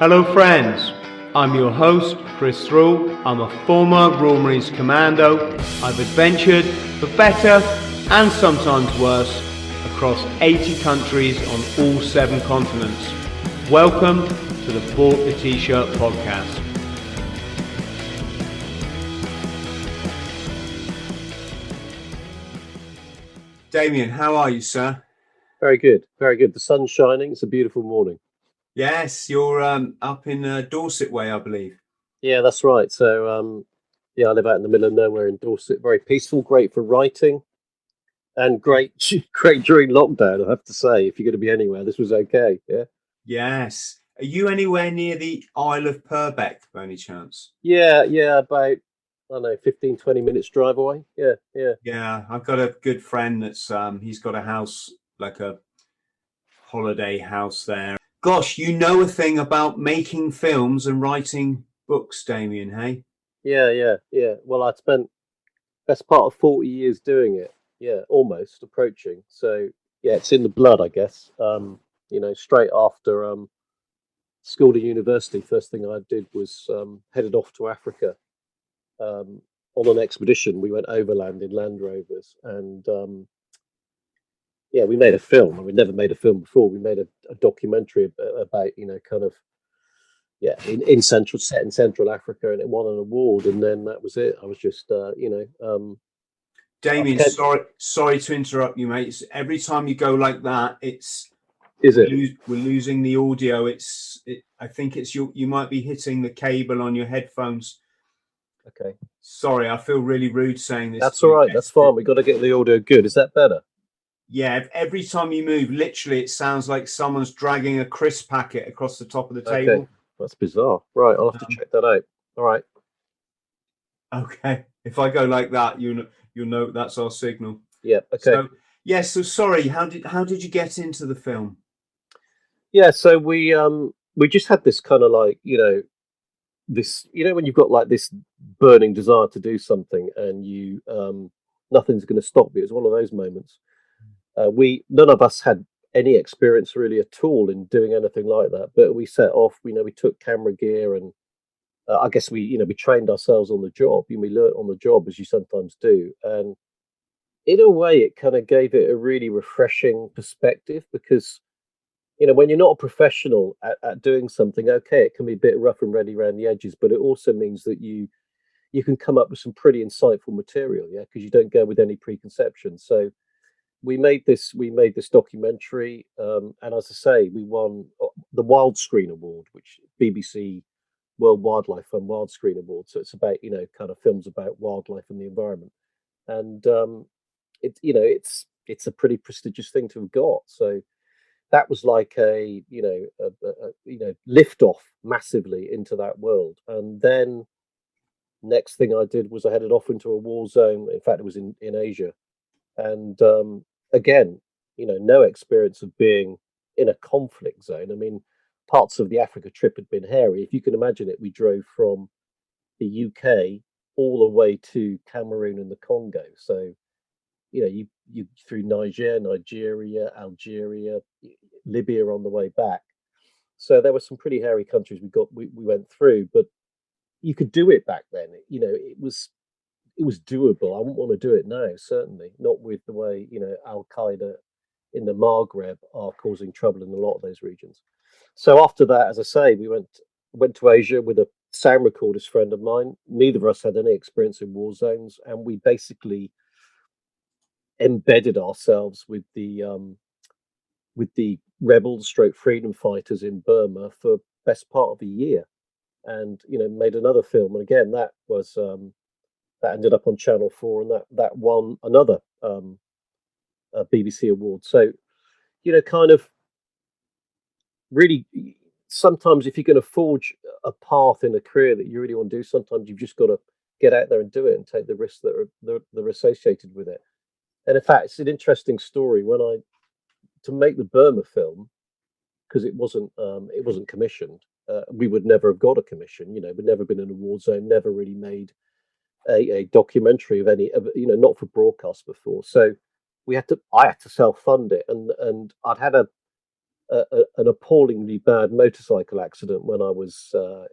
Hello, friends. I'm your host, Chris Thrall. I'm a former Royal Marines Commando. I've adventured for better and sometimes worse across 80 countries on all seven continents. Welcome to the Bought the T-Shirt podcast. Damien, how are you, sir? Very good, very good. The sun's shining. It's a beautiful morning. Yes, you're um, up in uh, Dorset way, I believe. Yeah, that's right. So, um, yeah, I live out in the middle of nowhere in Dorset. Very peaceful, great for writing, and great, great during lockdown. I have to say, if you're going to be anywhere, this was okay. Yeah. Yes. Are you anywhere near the Isle of Purbeck by any chance? Yeah, yeah, about I don't know, 15, 20 minutes drive away. Yeah, yeah. Yeah, I've got a good friend that's um he's got a house like a holiday house there. Gosh, you know a thing about making films and writing books, Damien, hey? Yeah, yeah, yeah. Well, I spent best part of 40 years doing it. Yeah, almost approaching. So, yeah, it's in the blood, I guess. Um, you know, straight after um school to university, first thing I did was um, headed off to Africa um, on an expedition. We went overland in Land Rovers, and um, yeah, we made a film. Mean, never made a film before. We made a, a documentary about, you know, kind of yeah, in, in central set in Central Africa, and it won an award. And then that was it. I was just uh, you know. Um, Damien, sorry, sorry to interrupt you, mate. It's, every time you go like that, it's is it? We're, we're losing the audio. It's. It, I think it's you. You might be hitting the cable on your headphones. Okay. Sorry, I feel really rude saying this. That's all right. That's fine. We got to get the audio good. Is that better? Yeah. Every time you move, literally, it sounds like someone's dragging a crisp packet across the top of the table. Okay. That's bizarre. Right. I'll have um, to check that out. All right. Okay. If I go like that, you know, you'll know that's our signal. Yeah. Okay. So, yeah. So sorry. How did how did you get into the film? Yeah. So we um we just had this kind of like you know this you know when you've got like this burning desire to do something and you um nothing's going to stop you it's one of those moments uh, we none of us had any experience really at all in doing anything like that but we set off you know we took camera gear and uh, i guess we you know we trained ourselves on the job and we learned on the job as you sometimes do and in a way it kind of gave it a really refreshing perspective because you know, when you're not a professional at, at doing something, okay, it can be a bit rough and ready around the edges, but it also means that you you can come up with some pretty insightful material, yeah, because you don't go with any preconceptions. So we made this we made this documentary, um, and as I say, we won uh, the Wildscreen Award, which BBC World Wildlife Fund Wildscreen Award. So it's about you know kind of films about wildlife and the environment, and um, it you know it's it's a pretty prestigious thing to have got. So that was like a you know a, a, you know lift off massively into that world and then next thing i did was i headed off into a war zone in fact it was in in asia and um, again you know no experience of being in a conflict zone i mean parts of the africa trip had been hairy if you can imagine it we drove from the uk all the way to cameroon and the congo so you know, you you through Niger, Nigeria, Algeria, Libya on the way back. So there were some pretty hairy countries we got we, we went through, but you could do it back then. You know, it was it was doable. I wouldn't want to do it now, certainly not with the way you know Al Qaeda in the Maghreb are causing trouble in a lot of those regions. So after that, as I say, we went went to Asia with a sound recordist friend of mine. Neither of us had any experience in war zones, and we basically embedded ourselves with the um, with the rebels, stroke freedom fighters in Burma for best part of a year and you know made another film and again that was um that ended up on channel 4 and that that won another um BBC award so you know kind of really sometimes if you're going to forge a path in a career that you really want to do sometimes you've just got to get out there and do it and take the risks that are that are associated with it and in fact, it's an interesting story. When I to make the Burma film, because it wasn't um, it wasn't commissioned, uh, we would never have got a commission. You know, we'd never been in a war zone, never really made a, a documentary of any, of, you know, not for broadcast before. So we had to, I had to self fund it, and and I'd had a a, a, an appallingly bad motorcycle accident when I was uh,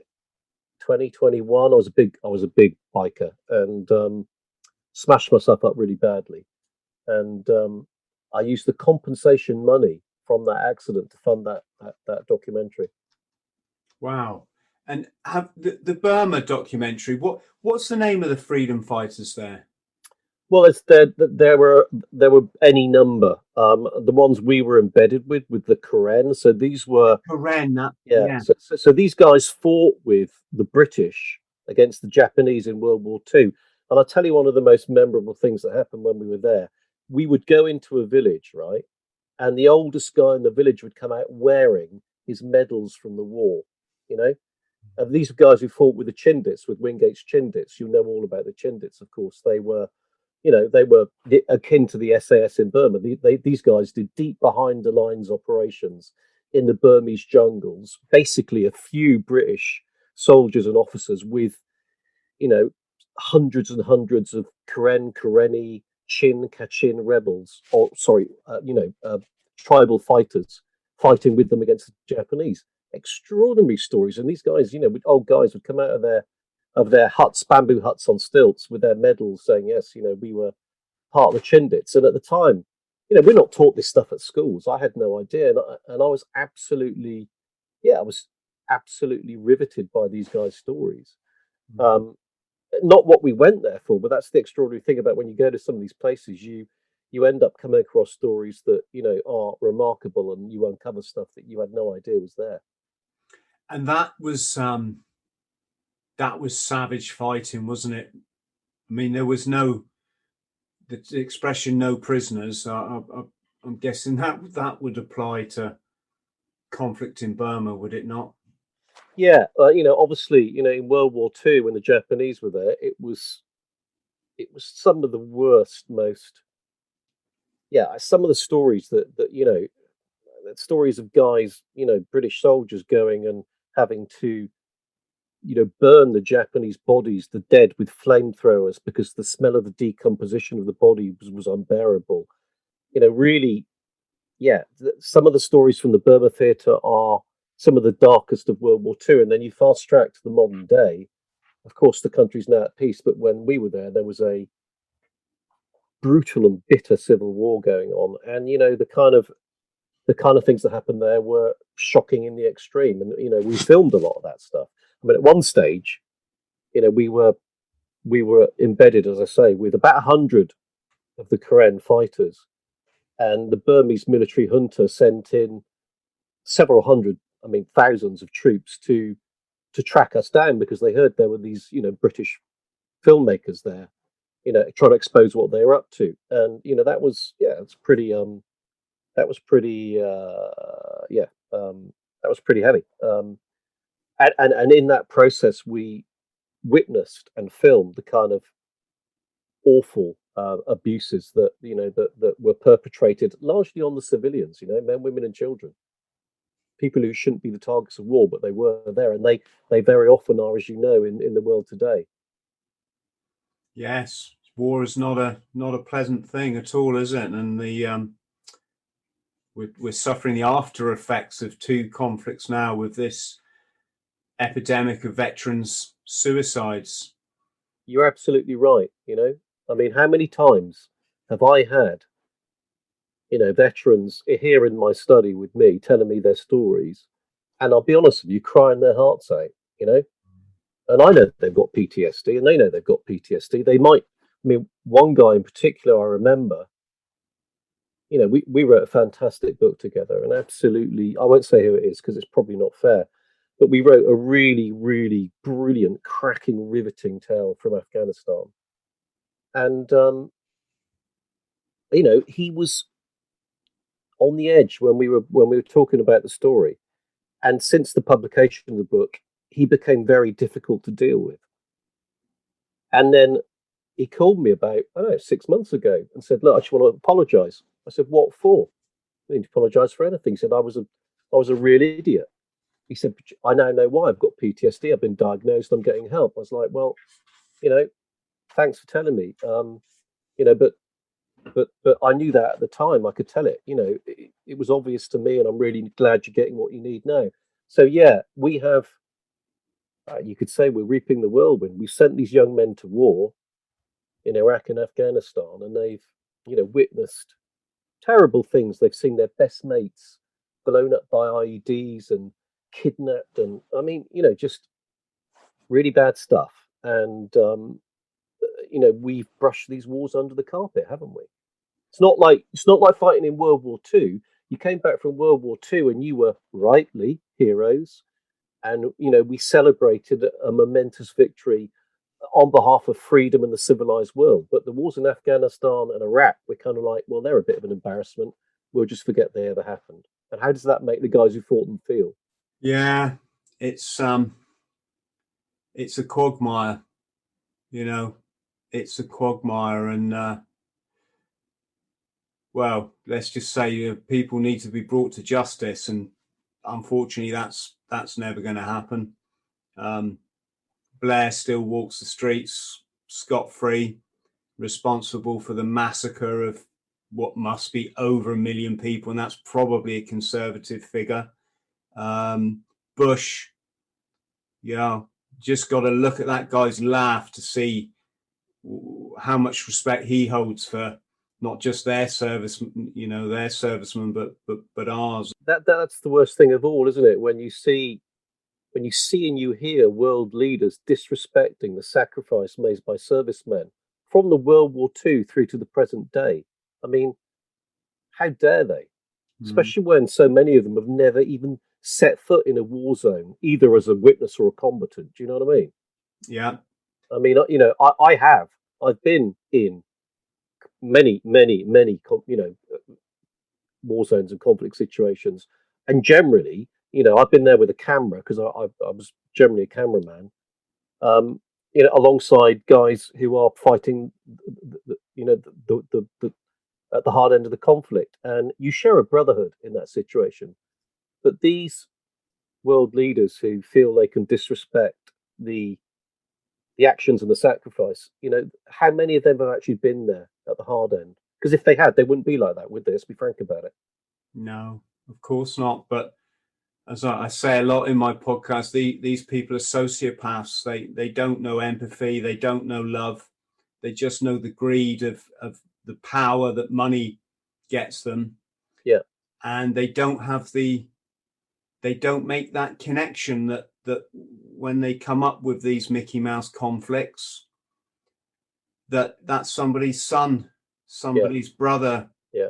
20, I was a big, I was a big biker and um, smashed myself up really badly. And um, I used the compensation money from that accident to fund that that, that documentary. Wow. And have the, the Burma documentary, what what's the name of the freedom fighters there? Well, it's there. There were there were any number. Um, the ones we were embedded with, with the Karen. So these were Karen. That, yeah. yeah. So, so, so, these guys fought with the British against the Japanese in World War Two. And I'll tell you one of the most memorable things that happened when we were there. We would go into a village, right, and the oldest guy in the village would come out wearing his medals from the war. You know, and these guys who fought with the Chindits, with Wingate's Chindits. You know all about the Chindits, of course. They were you know, they were akin to the SAS in Burma. They, they, these guys did deep behind the lines operations in the Burmese jungles. Basically, a few British soldiers and officers with, you know, hundreds and hundreds of Karen, Karenni, Chin, Kachin rebels, or sorry, uh, you know, uh, tribal fighters fighting with them against the Japanese. Extraordinary stories. And these guys, you know, old guys would come out of their of their huts, bamboo huts on stilts, with their medals saying, "Yes, you know, we were part of the Chindits." And at the time, you know, we're not taught this stuff at schools. I had no idea, and I, and I was absolutely, yeah, I was absolutely riveted by these guys' stories. Mm-hmm. Um, not what we went there for, but that's the extraordinary thing about when you go to some of these places, you you end up coming across stories that you know are remarkable, and you uncover stuff that you had no idea was there. And that was um, that was savage fighting, wasn't it? I mean, there was no the, expression "no prisoners." I, am guessing that that would apply to conflict in Burma, would it not? Yeah, uh, you know, obviously, you know, in World War Two, when the Japanese were there, it was it was some of the worst, most yeah, some of the stories that that you know, stories of guys, you know, British soldiers going and having to you know, burn the Japanese bodies, the dead, with flamethrowers because the smell of the decomposition of the body was, was unbearable. You know, really, yeah, th- some of the stories from the Burma theatre are some of the darkest of World War II. And then you fast track to the modern mm. day. Of course, the country's now at peace, but when we were there, there was a brutal and bitter civil war going on. And, you know, the kind of the kind of things that happened there were shocking in the extreme. And, you know, we filmed a lot of that stuff. I mean, at one stage, you know, we were we were embedded, as I say, with about a hundred of the Karen fighters, and the Burmese military junta sent in several hundred, I mean, thousands of troops to to track us down because they heard there were these, you know, British filmmakers there, you know, trying to expose what they were up to, and you know, that was yeah, it's pretty um, that was pretty uh, yeah, um, that was pretty heavy. Um, and, and, and in that process, we witnessed and filmed the kind of awful uh, abuses that you know that that were perpetrated largely on the civilians. You know, men, women, and children. People who shouldn't be the targets of war, but they were there, and they they very often are, as you know, in in the world today. Yes, war is not a not a pleasant thing at all, is it? And the um, we're, we're suffering the after effects of two conflicts now with this epidemic of veterans suicides. You're absolutely right. You know, I mean, how many times have I had, you know, veterans here in my study with me telling me their stories, and I'll be honest with you, crying their hearts out. You know, and I know they've got PTSD, and they know they've got PTSD. They might. I mean, one guy in particular, I remember. You know, we, we wrote a fantastic book together, and absolutely, I won't say who it is because it's probably not fair but we wrote a really, really brilliant, cracking, riveting tale from Afghanistan. And, um, you know, he was on the edge when we were when we were talking about the story. And since the publication of the book, he became very difficult to deal with. And then he called me about, I don't know, six months ago and said, Look, I just want to apologize. I said, What for? I to apologize for anything. He said, I was a I was a real idiot he said, I now know why I've got PTSD. I've been diagnosed. I'm getting help. I was like, well, you know, thanks for telling me. Um, you know, but but but I knew that at the time. I could tell it. You know, it, it was obvious to me, and I'm really glad you're getting what you need now. So yeah, we have. Uh, you could say we're reaping the whirlwind. We sent these young men to war in Iraq and Afghanistan, and they've you know witnessed terrible things. They've seen their best mates blown up by IEDs and kidnapped, and I mean, you know, just really bad stuff. And um, you know, we've brushed these wars under the carpet, haven't we? It's not like it's not like fighting in World War Two. You came back from World War Two and you were rightly heroes, and you know we celebrated a momentous victory on behalf of freedom and the civilized world. But the wars in Afghanistan and Iraq, we're kind of like, well, they're a bit of an embarrassment. We'll just forget they ever happened. And how does that make the guys who fought them feel? Yeah, it's um, it's a quagmire, you know, it's a quagmire, and uh, well, let's just say uh, people need to be brought to justice, and unfortunately, that's that's never going to happen. Um, Blair still walks the streets scot free, responsible for the massacre of what must be over a million people, and that's probably a conservative figure. Um, Bush, yeah, just got to look at that guy's laugh to see how much respect he holds for not just their service, you know, their servicemen, but but but ours. That that's the worst thing of all, isn't it? When you see when you see and you hear world leaders disrespecting the sacrifice made by servicemen from the World War II through to the present day. I mean, how dare they? Mm. Especially when so many of them have never even set foot in a war zone, either as a witness or a combatant. Do you know what I mean? Yeah. I mean, you know, I, I have. I've been in many, many, many, you know, war zones and conflict situations, and generally, you know, I've been there with a camera because I, I, I, was generally a cameraman. Um, you know, alongside guys who are fighting, you know, the, the, the at the hard end of the conflict, and you share a brotherhood in that situation. But these world leaders who feel they can disrespect the the actions and the sacrifice, you know, how many of them have actually been there at the hard end? Because if they had, they wouldn't be like that, would they? Let's be frank about it. No, of course not. But as I say a lot in my podcast, the, these people are sociopaths. They they don't know empathy. They don't know love. They just know the greed of of the power that money gets them. Yeah, and they don't have the they don't make that connection that that when they come up with these Mickey Mouse conflicts, that that's somebody's son, somebody's yeah. brother, yeah,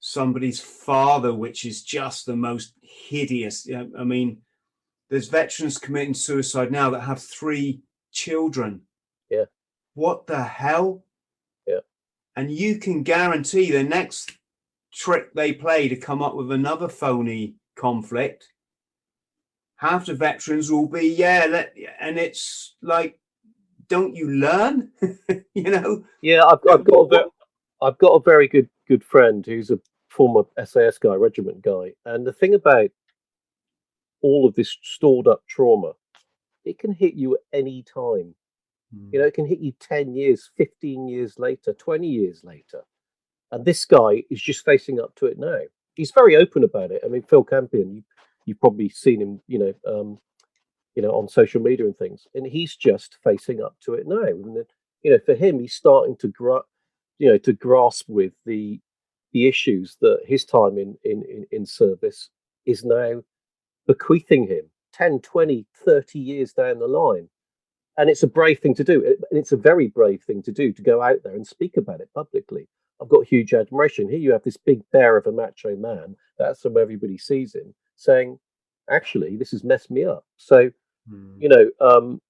somebody's father, which is just the most hideous. I mean, there's veterans committing suicide now that have three children. Yeah. What the hell? Yeah. And you can guarantee the next trick they play to come up with another phony conflict half the veterans will be, yeah, let, and it's like, don't you learn? you know? Yeah, I've, I've got a I've got a very good good friend who's a former SAS guy, regiment guy, and the thing about all of this stored up trauma, it can hit you at any time. Mm. You know, it can hit you 10 years, 15 years later, 20 years later. And this guy is just facing up to it now. He's very open about it. I mean, Phil Campion, you, you've probably seen him, you know, um, you know, on social media and things, and he's just facing up to it now. And you know, for him, he's starting to gra- you know, to grasp with the the issues that his time in in in, service is now bequeathing him 10 20 30 years down the line and it's a brave thing to do and it's a very brave thing to do to go out there and speak about it publicly i've got huge admiration here you have this big bear of a macho man that's how everybody sees him saying, actually, this has messed me up. So, mm. you know, um,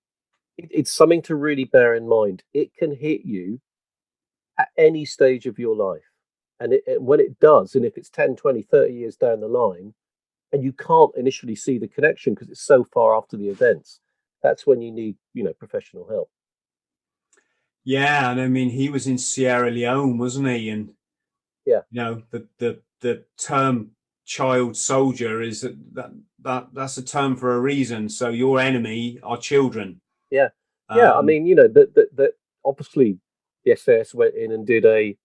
it, it's something to really bear in mind. It can hit you at any stage of your life. And, it, and when it does, and if it's 10, 20, 30 years down the line, and you can't initially see the connection because it's so far after the events, that's when you need, you know, professional help. Yeah, and I mean, he was in Sierra Leone, wasn't he? And yeah, you know, the the the term child soldier is that, that that that's a term for a reason. So your enemy are children. Yeah, yeah. Um, I mean, you know, that that that obviously the SAS went in and did a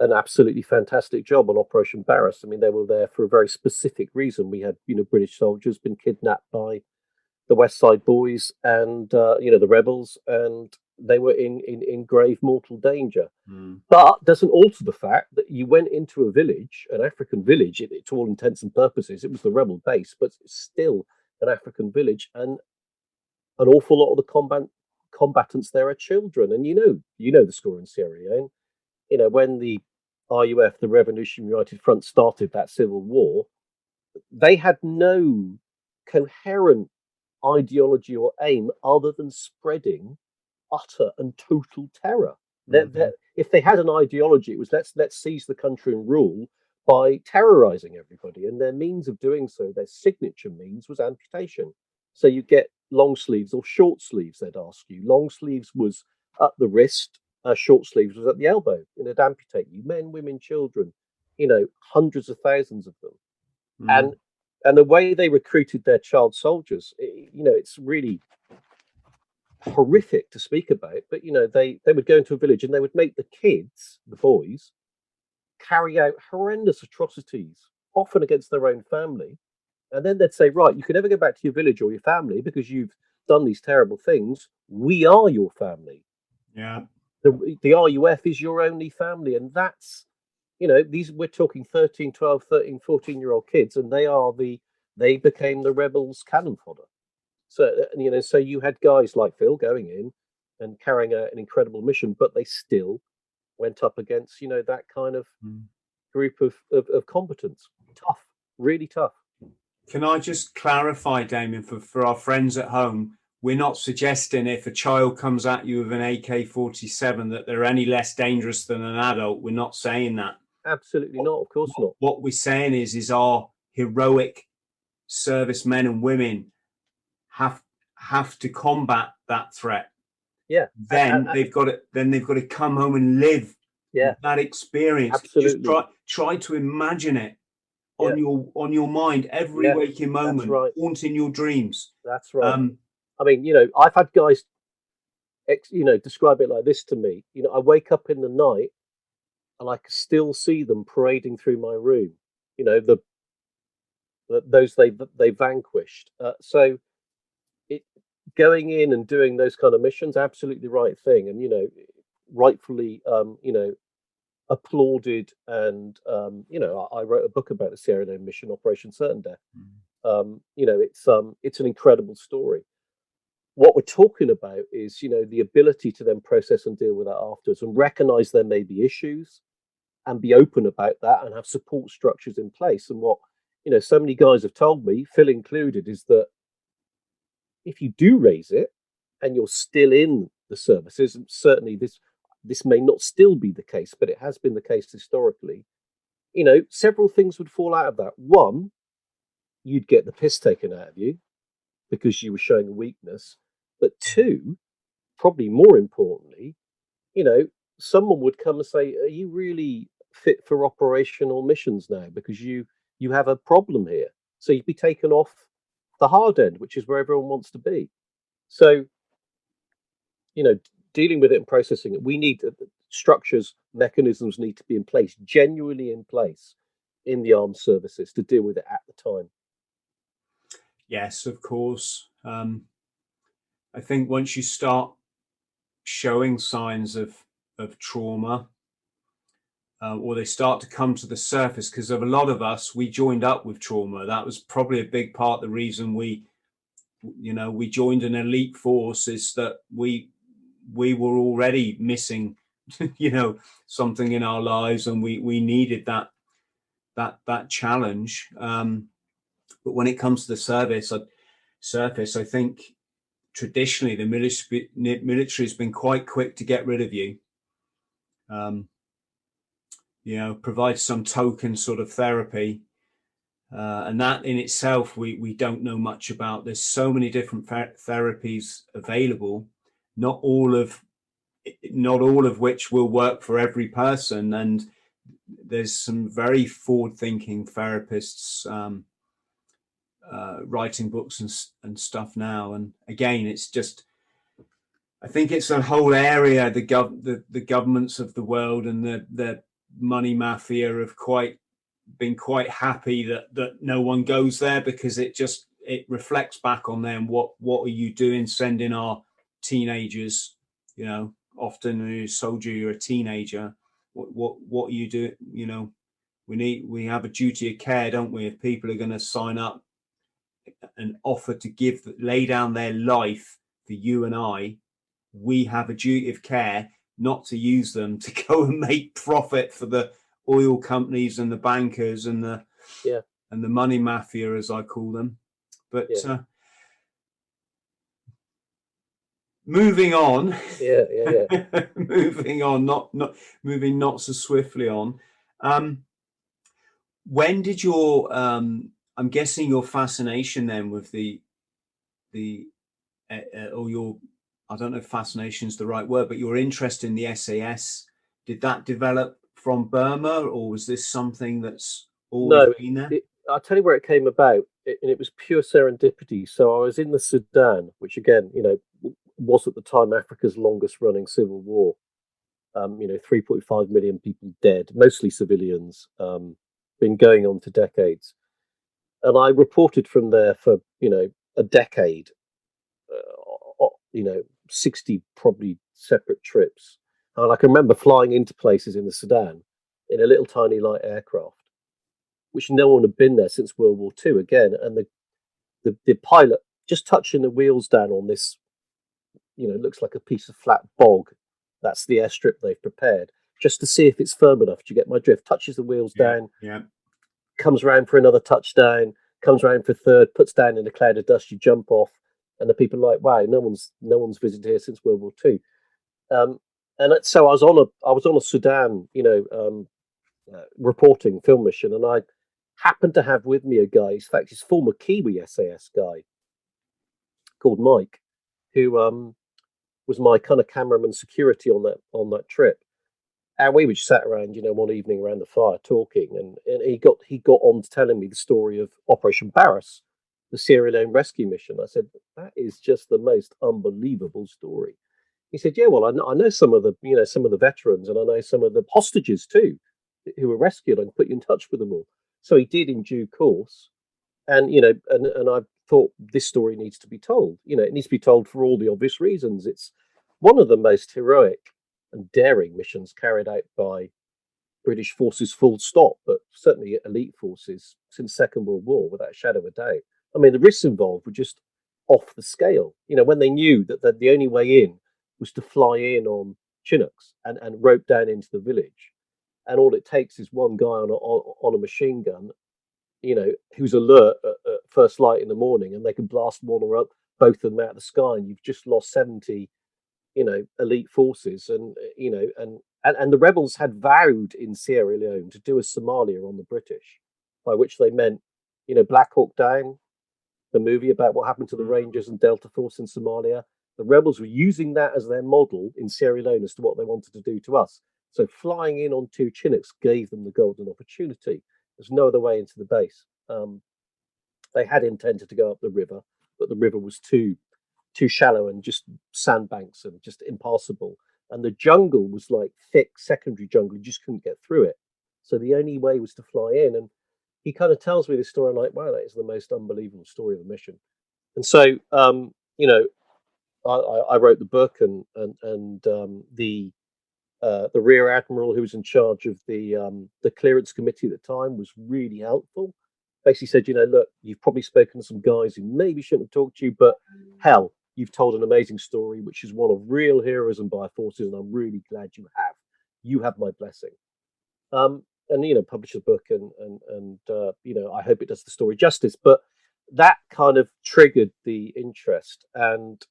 an absolutely fantastic job on Operation Barras. I mean, they were there for a very specific reason. We had, you know, British soldiers been kidnapped by the West Side Boys and uh, you know the rebels, and they were in in, in grave mortal danger. Mm. But doesn't alter the fact that you went into a village, an African village, it, to all intents and purposes. It was the rebel base, but still an African village, and an awful lot of the combat combatants there are children. And you know, you know the score in Sierra. Leone. You know when the RUF, the Revolutionary United Front, started that civil war, they had no coherent ideology or aim other than spreading utter and total terror. Mm-hmm. They're, if they had an ideology, it was let's let's seize the country and rule by terrorizing everybody. And their means of doing so, their signature means, was amputation. So you get long sleeves or short sleeves. They'd ask you. Long sleeves was at the wrist. Uh, short sleeves was at the elbow. And it'd amputate you, men, women, children. You know, hundreds of thousands of them. Mm. And and the way they recruited their child soldiers, it, you know, it's really horrific to speak about. But you know, they they would go into a village and they would make the kids, the boys, carry out horrendous atrocities, often against their own family, and then they'd say, right, you can never go back to your village or your family because you've done these terrible things. We are your family. Yeah. The, the RUF is your only family. And that's you know these we're talking 13 12 13 14 year old kids and they are the they became the rebels cannon fodder so uh, you know so you had guys like phil going in and carrying out an incredible mission but they still went up against you know that kind of mm. group of, of, of competence tough really tough can i just clarify damien for, for our friends at home we're not suggesting if a child comes at you with an AK-47 that they're any less dangerous than an adult. We're not saying that. Absolutely not. Of course not. What we're saying is, is our heroic servicemen and women have have to combat that threat. Yeah. Then they've got to then they've got to come home and live yeah. that experience. Absolutely. Just try try to imagine it on your on your mind every yeah, waking moment, right. haunting your dreams. That's right. Um, I mean, you know, I've had guys, ex, you know, describe it like this to me. You know, I wake up in the night and I can still see them parading through my room. You know the, the those they they vanquished. Uh, so it going in and doing those kind of missions, absolutely the right thing, and you know, rightfully, um, you know, applauded. And um, you know, I, I, wrote a book about the Sierra Leone mission, Operation Certain Death. Mm-hmm. Um, you know, it's um, it's an incredible story what we're talking about is you know the ability to then process and deal with that afterwards and recognize there may be issues and be open about that and have support structures in place. And what you know, so many guys have told me, Phil included, is that if you do raise it and you're still in the services, and certainly this this may not still be the case, but it has been the case historically. You know, several things would fall out of that. One, you'd get the piss taken out of you because you were showing weakness. But two, probably more importantly, you know, someone would come and say, "Are you really fit for operational missions now? Because you you have a problem here." So you'd be taken off the hard end, which is where everyone wants to be. So, you know, dealing with it and processing it, we need structures, mechanisms need to be in place, genuinely in place in the armed services to deal with it at the time. Yes, of course. Um, I think once you start showing signs of of trauma uh, or they start to come to the surface because of a lot of us we joined up with trauma that was probably a big part the reason we you know we joined an elite force is that we we were already missing you know something in our lives and we we needed that that that challenge um but when it comes to the service I, surface i think traditionally the military military has been quite quick to get rid of you um, you know, provide some token sort of therapy. Uh, and that in itself, we, we don't know much about. There's so many different therapies available, not all of not all of which will work for every person. And there's some very forward-thinking therapists um, uh, writing books and and stuff now. And again, it's just I think it's a whole area the gov the, the governments of the world and the the money mafia have quite been quite happy that that no one goes there because it just it reflects back on them what what are you doing sending our teenagers you know often a soldier you're a teenager. What what what are you do, you know we need we have a duty of care don't we? If people are going to sign up and offer to give lay down their life for you and i we have a duty of care not to use them to go and make profit for the oil companies and the bankers and the yeah. and the money mafia as i call them. But yeah. uh, moving on. Yeah yeah, yeah. moving on not not moving not so swiftly on. Um when did your um i'm guessing your fascination then with the the uh, uh, or your i don't know if fascination is the right word but your interest in the sas did that develop from burma or was this something that's always no, been there? it, i'll tell you where it came about and it was pure serendipity. So i was in the sudan which again you know was at the time Africa's longest running civil war. Um, you know, 3.5 million people dead, mostly civilians, um, been going on for decades. And I reported from there for, you know, a decade, uh, you know, 60 probably separate trips. And I can remember flying into places in the Sudan in a little tiny light aircraft, which no one had been there since World War II again. And the, the, the pilot just touching the wheels down on this you know, looks like a piece of flat bog. That's the airstrip they've prepared, just to see if it's firm enough. Do you get my drift? Touches the wheels yeah, down, yeah. comes around for another touchdown, comes around for third, puts down in a cloud of dust. You jump off, and the people are like, "Wow, no one's no one's visited here since World War Two. Um, and so I was on a I was on a Sudan, you know, um, uh, reporting film mission, and I happened to have with me a guy. In fact, he's former Kiwi SAS guy called Mike, who um, was my kind of cameraman security on that on that trip. And we just sat around, you know, one evening around the fire talking, and, and he got he got on to telling me the story of Operation Barras, the Sierra Leone rescue mission. I said that is just the most unbelievable story. He said, "Yeah, well, I know, I know some of the you know some of the veterans, and I know some of the hostages too, who were rescued. I can put you in touch with them all." So he did in due course, and you know, and and I thought this story needs to be told. You know, it needs to be told for all the obvious reasons. It's one of the most heroic and daring missions carried out by British forces, full stop, but certainly elite forces since Second World War, without a shadow of a doubt. I mean, the risks involved were just off the scale. You know, when they knew that the, only way in was to fly in on Chinooks and, and rope down into the village, and all it takes is one guy on a, on a machine gun you know, who's alert at, at, first light in the morning, and they can blast one or up both of them out of the sky, and you've just lost seventy, you know, elite forces, and uh, you know, and and, and the rebels had vowed in Sierra Leone to do a Somalia on the British, by which they meant, you know, Black Hawk Down, the movie about what happened to the mm. Rangers and Delta Force in Somalia. The rebels were using that as their model in Sierra Leone as to what they wanted to do to us. So flying in on two Chinooks gave them the golden opportunity. There's no other way into the base. Um, they had intended to go up the river, but the river was too too shallow and just sandbanks and just impassable. And the jungle was like thick secondary jungle. You just couldn't get through it. So the only way was to fly in. And he kind of tells me this story. I'm like, wow, that is the most unbelievable story of the mission. And so, um, you know, I, I, wrote the book and and and um, the uh, the rear admiral who was in charge of the um, the clearance committee at the time was really helpful. Basically said, you know, look, you've probably spoken to some guys who maybe shouldn't have talked to you, but hell, you've told an amazing story, which is one of real heroism by forces, and I'm really glad you have. You have my blessing. Um, and you know, publish the book, and and and uh, you know, I hope it does the story justice. But that kind of triggered the interest, and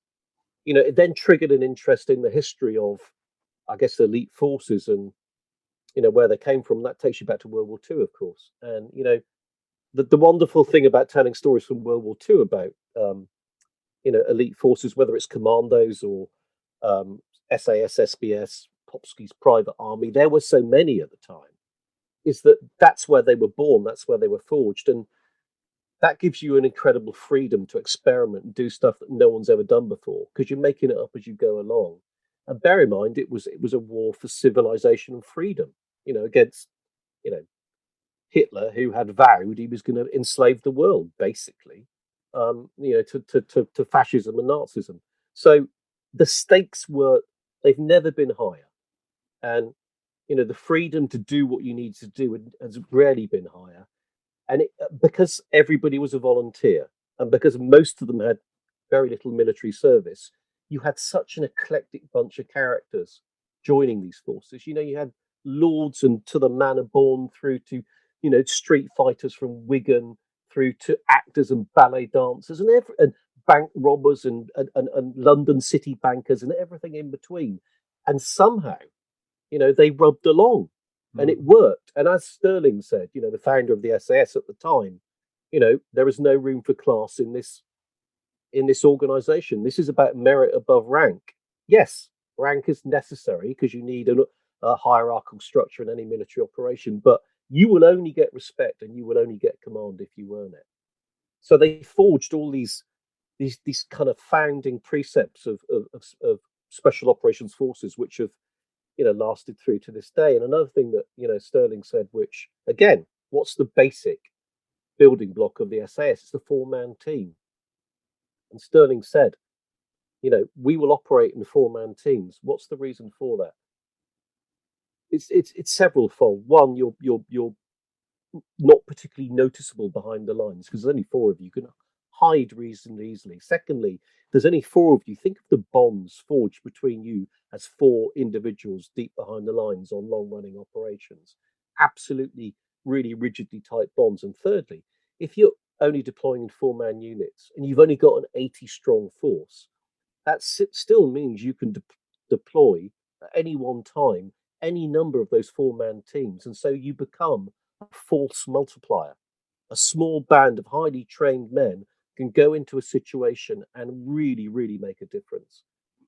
you know, it then triggered an interest in the history of I guess, elite forces and you know where they came from. That takes you back to World War II, of course. And you know, the the wonderful thing about telling stories from World War II about um, you know elite forces, whether it's commandos or um, SAS, SBS, Popsky's private army, there were so many at the time, is that that's where they were born, that's where they were forged, and that gives you an incredible freedom to experiment and do stuff that no one's ever done before because you're making it up as you go along. And bear in mind, it was it was a war for civilization and freedom. you know, against, you know, Hitler, who had vowed he was going to enslave the world, basically, um, you know, to, to, to, to fascism and Nazism. So the stakes were, they've never been higher. And, you know, the freedom to do what you need to do has rarely been higher. And it, uh, because everybody was a volunteer and because most of them had very little military service, you had such an eclectic bunch of characters joining these forces. You know, you had lords and to the manor born through to, you know, street fighters from Wigan through to actors and ballet dancers and every, and bank robbers and, and, and, and London city bankers and everything in between. And somehow, you know, they rubbed along and it hmm. worked. And as Stirling said, you know, the founder of the SAS at the time, you know, there is no room for class in this in this organization. This is about merit above rank. Yes, rank is necessary because you need a, a hierarchical structure in any military operation, but you will only get respect and you will only get command if you earn it. So they forged all these these these kind of founding precepts of of, of, of special operations forces, which have you know lasted through to this day. And another thing that you know Stirling said, which again, what's the basic building block of the SAS? It's the four man team. And Stirling said, you know, we will operate in four man teams. What's the reason for that? it's it's it's several fold. One, you're you're you're not particularly noticeable behind the lines because there's only four of you. You can hide reasonably easily. Secondly, there's only four of you. Think of the bonds forged between you as four individuals deep behind the lines on long running operations. Absolutely, really rigidly tight bonds. And thirdly, if you're only deploying in four man units and you've only got an 80 strong force, that still means you can de- deploy at any one time any number of those four man teams. And so you become a force multiplier. A small band of highly trained men can go into a situation and really, really make a difference,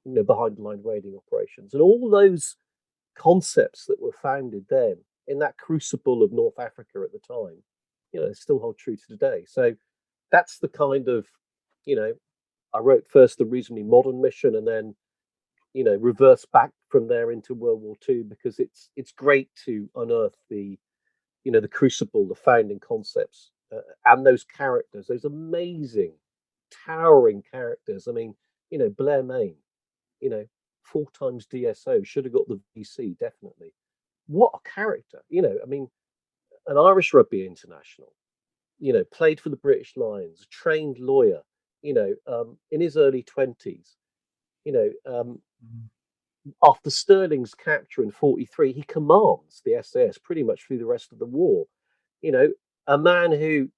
you know, behind the line raiding operations. And all those concepts that were founded then in that crucible of North Africa at the time, you know, still hold true to today. So that's the kind of, you know, I wrote first the reasonably modern mission and then you know reverse back from there into World War II because it's it's great to unearth the you know the crucible, the founding concepts, uh, and those characters, those amazing, towering characters. I mean, you know Blair Mayne, you know four times DSO should have got the VC definitely. What a character, you know. I mean, an Irish rugby international, you know, played for the British Lions, trained lawyer, you know, um, in his early twenties you know, um, mm-hmm. after Stirling's capture in 43, he commands the SAS pretty much through the rest of the war. You know, a man who,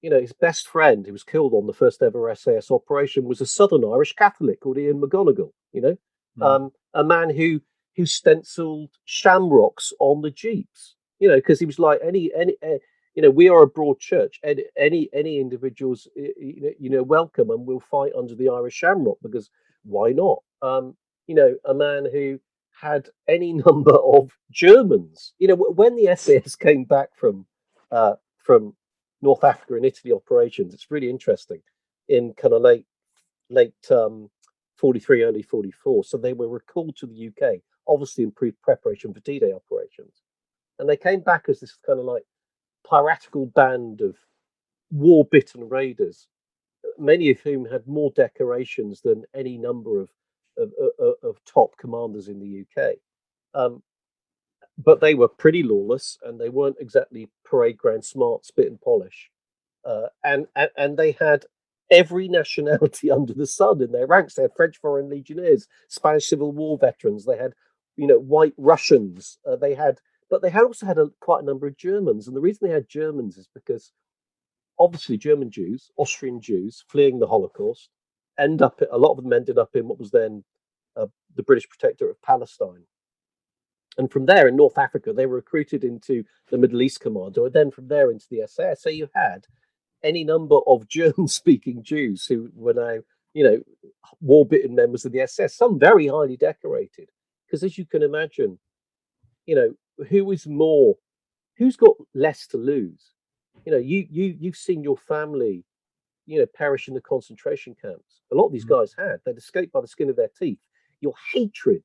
you know, his best friend who was killed on the first ever SAS operation was a Southern Irish Catholic called Ian McGonigal, you know, mm. um, a man who who stenciled shamrocks on the jeeps, you know, because he was like any any. Uh, you know, we are a broad church. Any any, any individuals, you know, welcome, and we'll fight under the Irish shamrock because why not? Um, you know, a man who had any number of Germans. You know, when the SAS came back from uh, from North Africa and Italy operations, it's really interesting. In kind of late late um, 43, early 44, so they were recalled to the UK, obviously in pre- preparation for D-Day operations, and they came back as this kind of like piratical band of war-bitten raiders many of whom had more decorations than any number of of, of, of top commanders in the UK. Um, but they were pretty lawless, and they weren't exactly parade ground smart, spit and polish. Uh, and, and and they had every nationality under the sun in their ranks. They had French Foreign Legionnaires, Spanish Civil War veterans. They had, you know, White Russians. Uh, they had, but they had also had a, quite a number of Germans. And the reason they had Germans is because obviously German Jews, Austrian Jews fleeing the Holocaust, end up a lot of them ended up in what was then uh, the British Protectorate of Palestine. And from there in North Africa, they were recruited into the Middle East Command, or then from there into the SAS. So you had any number of German-speaking Jews who were now, you know, war-bitten members of the SS, some very highly decorated. Because as you can imagine, you know, who is more, who's got less to lose? you know, you you you've seen your family, you know, perish in the concentration camps. A lot of these mm. guys had. They'd escaped by the skin of their teeth. Your hatred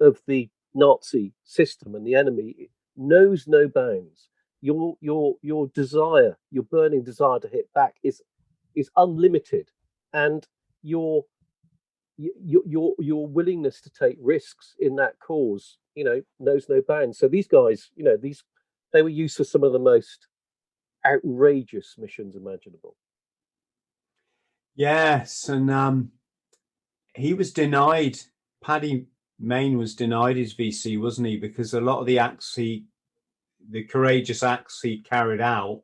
of the Nazi system and the enemy knows no bounds. Your your your desire, your burning desire to hit back is is unlimited, and your your your your willingness to take risks in that cause, you know, knows no bounds. So these guys, you know, these they were used for some of the most outrageous missions imaginable. Yes, and um, he was denied. Paddy Mayne was denied his VC, wasn't he? Because a lot of the acts he, the courageous acts he carried out,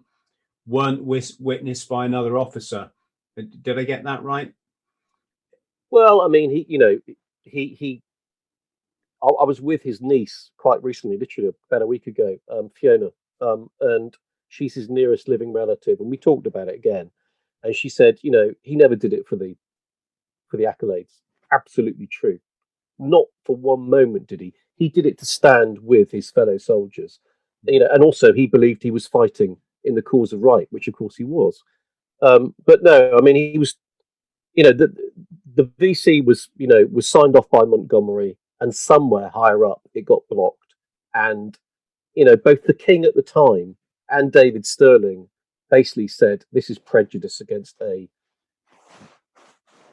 weren't wis- witnessed by another officer. Did I get that right? Well, I mean, he, you know, he he. I, I was with his niece quite recently, literally about a week ago, um, Fiona, um, and she's his nearest living relative, and we talked about it again. And she said, you know, he never did it for the for the accolades. Absolutely true. Not for one moment did he. He did it to stand with his fellow soldiers. You know, and also he believed he was fighting in the cause of right, which of course he was. Um, but no, I mean he was, you know, the the VC was, you know, was signed off by Montgomery, and somewhere higher up it got blocked, and you know, both the king at the time and David Stirling basically said this is prejudice against a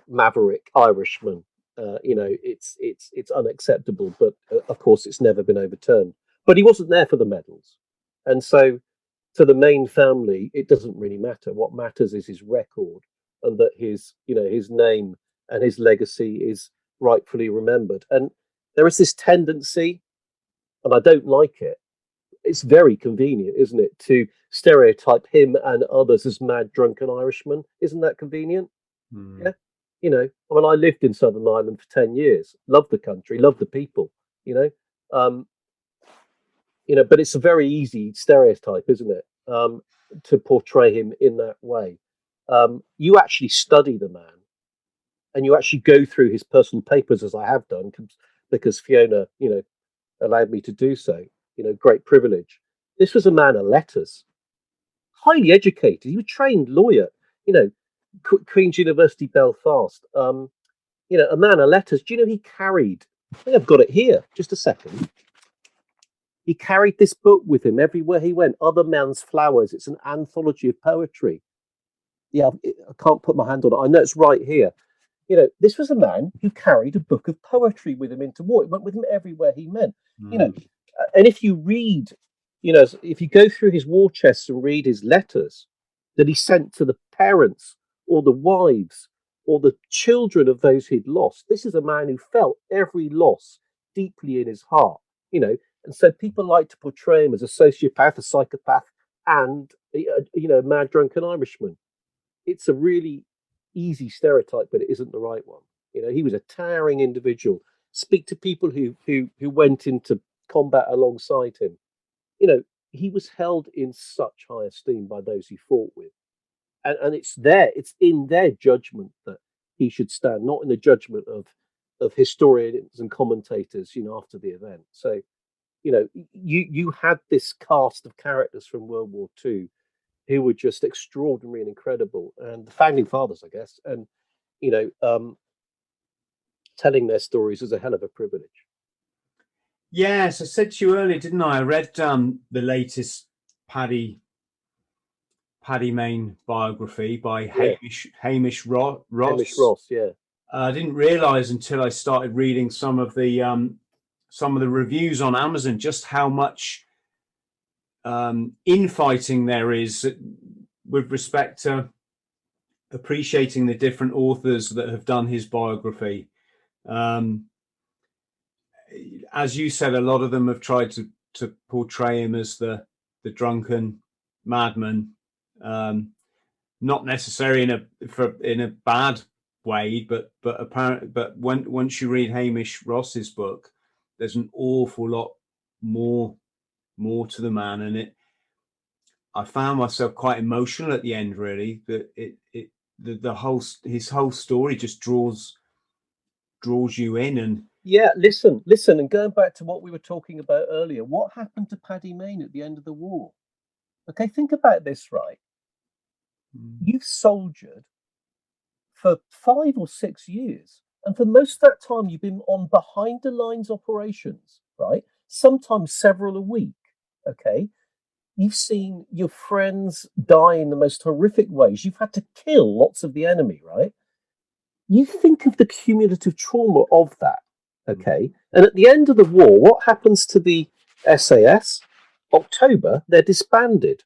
maverick Irishman. Uh, you know, it's it's it's unacceptable. But uh, of course, it's never been overturned. But he wasn't there for the medals, and so to the Mayne family, it doesn't really matter. What matters is his record and that his you know his name and his legacy is rightfully remembered. And there is this tendency, and I don't like it, it's very convenient, isn't it, to stereotype him and others as mad drunken Irishmen? Isn't that convenient? Hmm. Yeah. You know, I mean, I lived in Southern Ireland for 10 years, loved the country, loved the people, you know. Um, you know, but it's a very easy stereotype, isn't it, um, to portray him in that way. Um, you actually study the man and you actually go through his personal papers, as I have done, because Fiona, you know, allowed me to do so you know, great privilege. This was a man of letters, highly educated. He was trained lawyer, you know, Queen's University Belfast. Um, you know, a man of letters. Do you know he carried? I think I've got it here. Just a second. He carried this book with him everywhere he went. Other Men's Flowers. It's an anthology of poetry. Yeah, I can't put my hand on it. I know it's right here. You know, this was a man who carried a book of poetry with him into war. It went with him everywhere he went. Mm. You know, hmm and if you read, you know, if you go through his war chests and read his letters that he sent to the parents or the wives or the children of those he'd lost, this is a man who felt every loss deeply in his heart, you know. And so people like to portray him as a sociopath, a psychopath, and you know, mad drunken Irishman. It's a really easy stereotype, but it isn't the right one. You know, he was a towering individual. Speak to people who who who went into combat alongside him. You know, he was held in such high esteem by those he fought with. And, and it's there, it's in their judgment that he should stand, not in the judgment of of historians and commentators, you know, after the event. So, you know, you you had this cast of characters from World War II who were just extraordinary and incredible, and the founding fathers, I guess, and you know, um, telling their stories is a hell of a privilege. Yes, I said to you earlier, didn't I? I read um, the latest Paddy Paddy Mayne biography by yeah. Hamish Hamish Ross. Hamish Ross, yeah. Uh, I didn't realize until I started reading some of the um, some of the reviews on Amazon just how much um, infighting there is with respect to appreciating the different authors that have done his biography. Um, as you said, a lot of them have tried to to portray him as the the drunken madman, um, not necessarily in a for in a bad way, but but apparent. But when once you read Hamish Ross's book, there's an awful lot more more to the man, and it. I found myself quite emotional at the end. Really, that it it the, the whole his whole story just draws draws you in and yeah, listen, listen, and going back to what we were talking about earlier, what happened to Paddy Mayne at the end of the war? Okay, think about this, right? Mm. You've soldiered for five or six years, and for most of that time, you've been on behind the lines operations, right? Sometimes several a week. Okay. You've seen your friends die in the most horrific ways. You've had to kill lots of the enemy, right? You think of the cumulative trauma of that. Hmm. Okay. And at the end of the war, what happens to the SAS? October, they're disbanded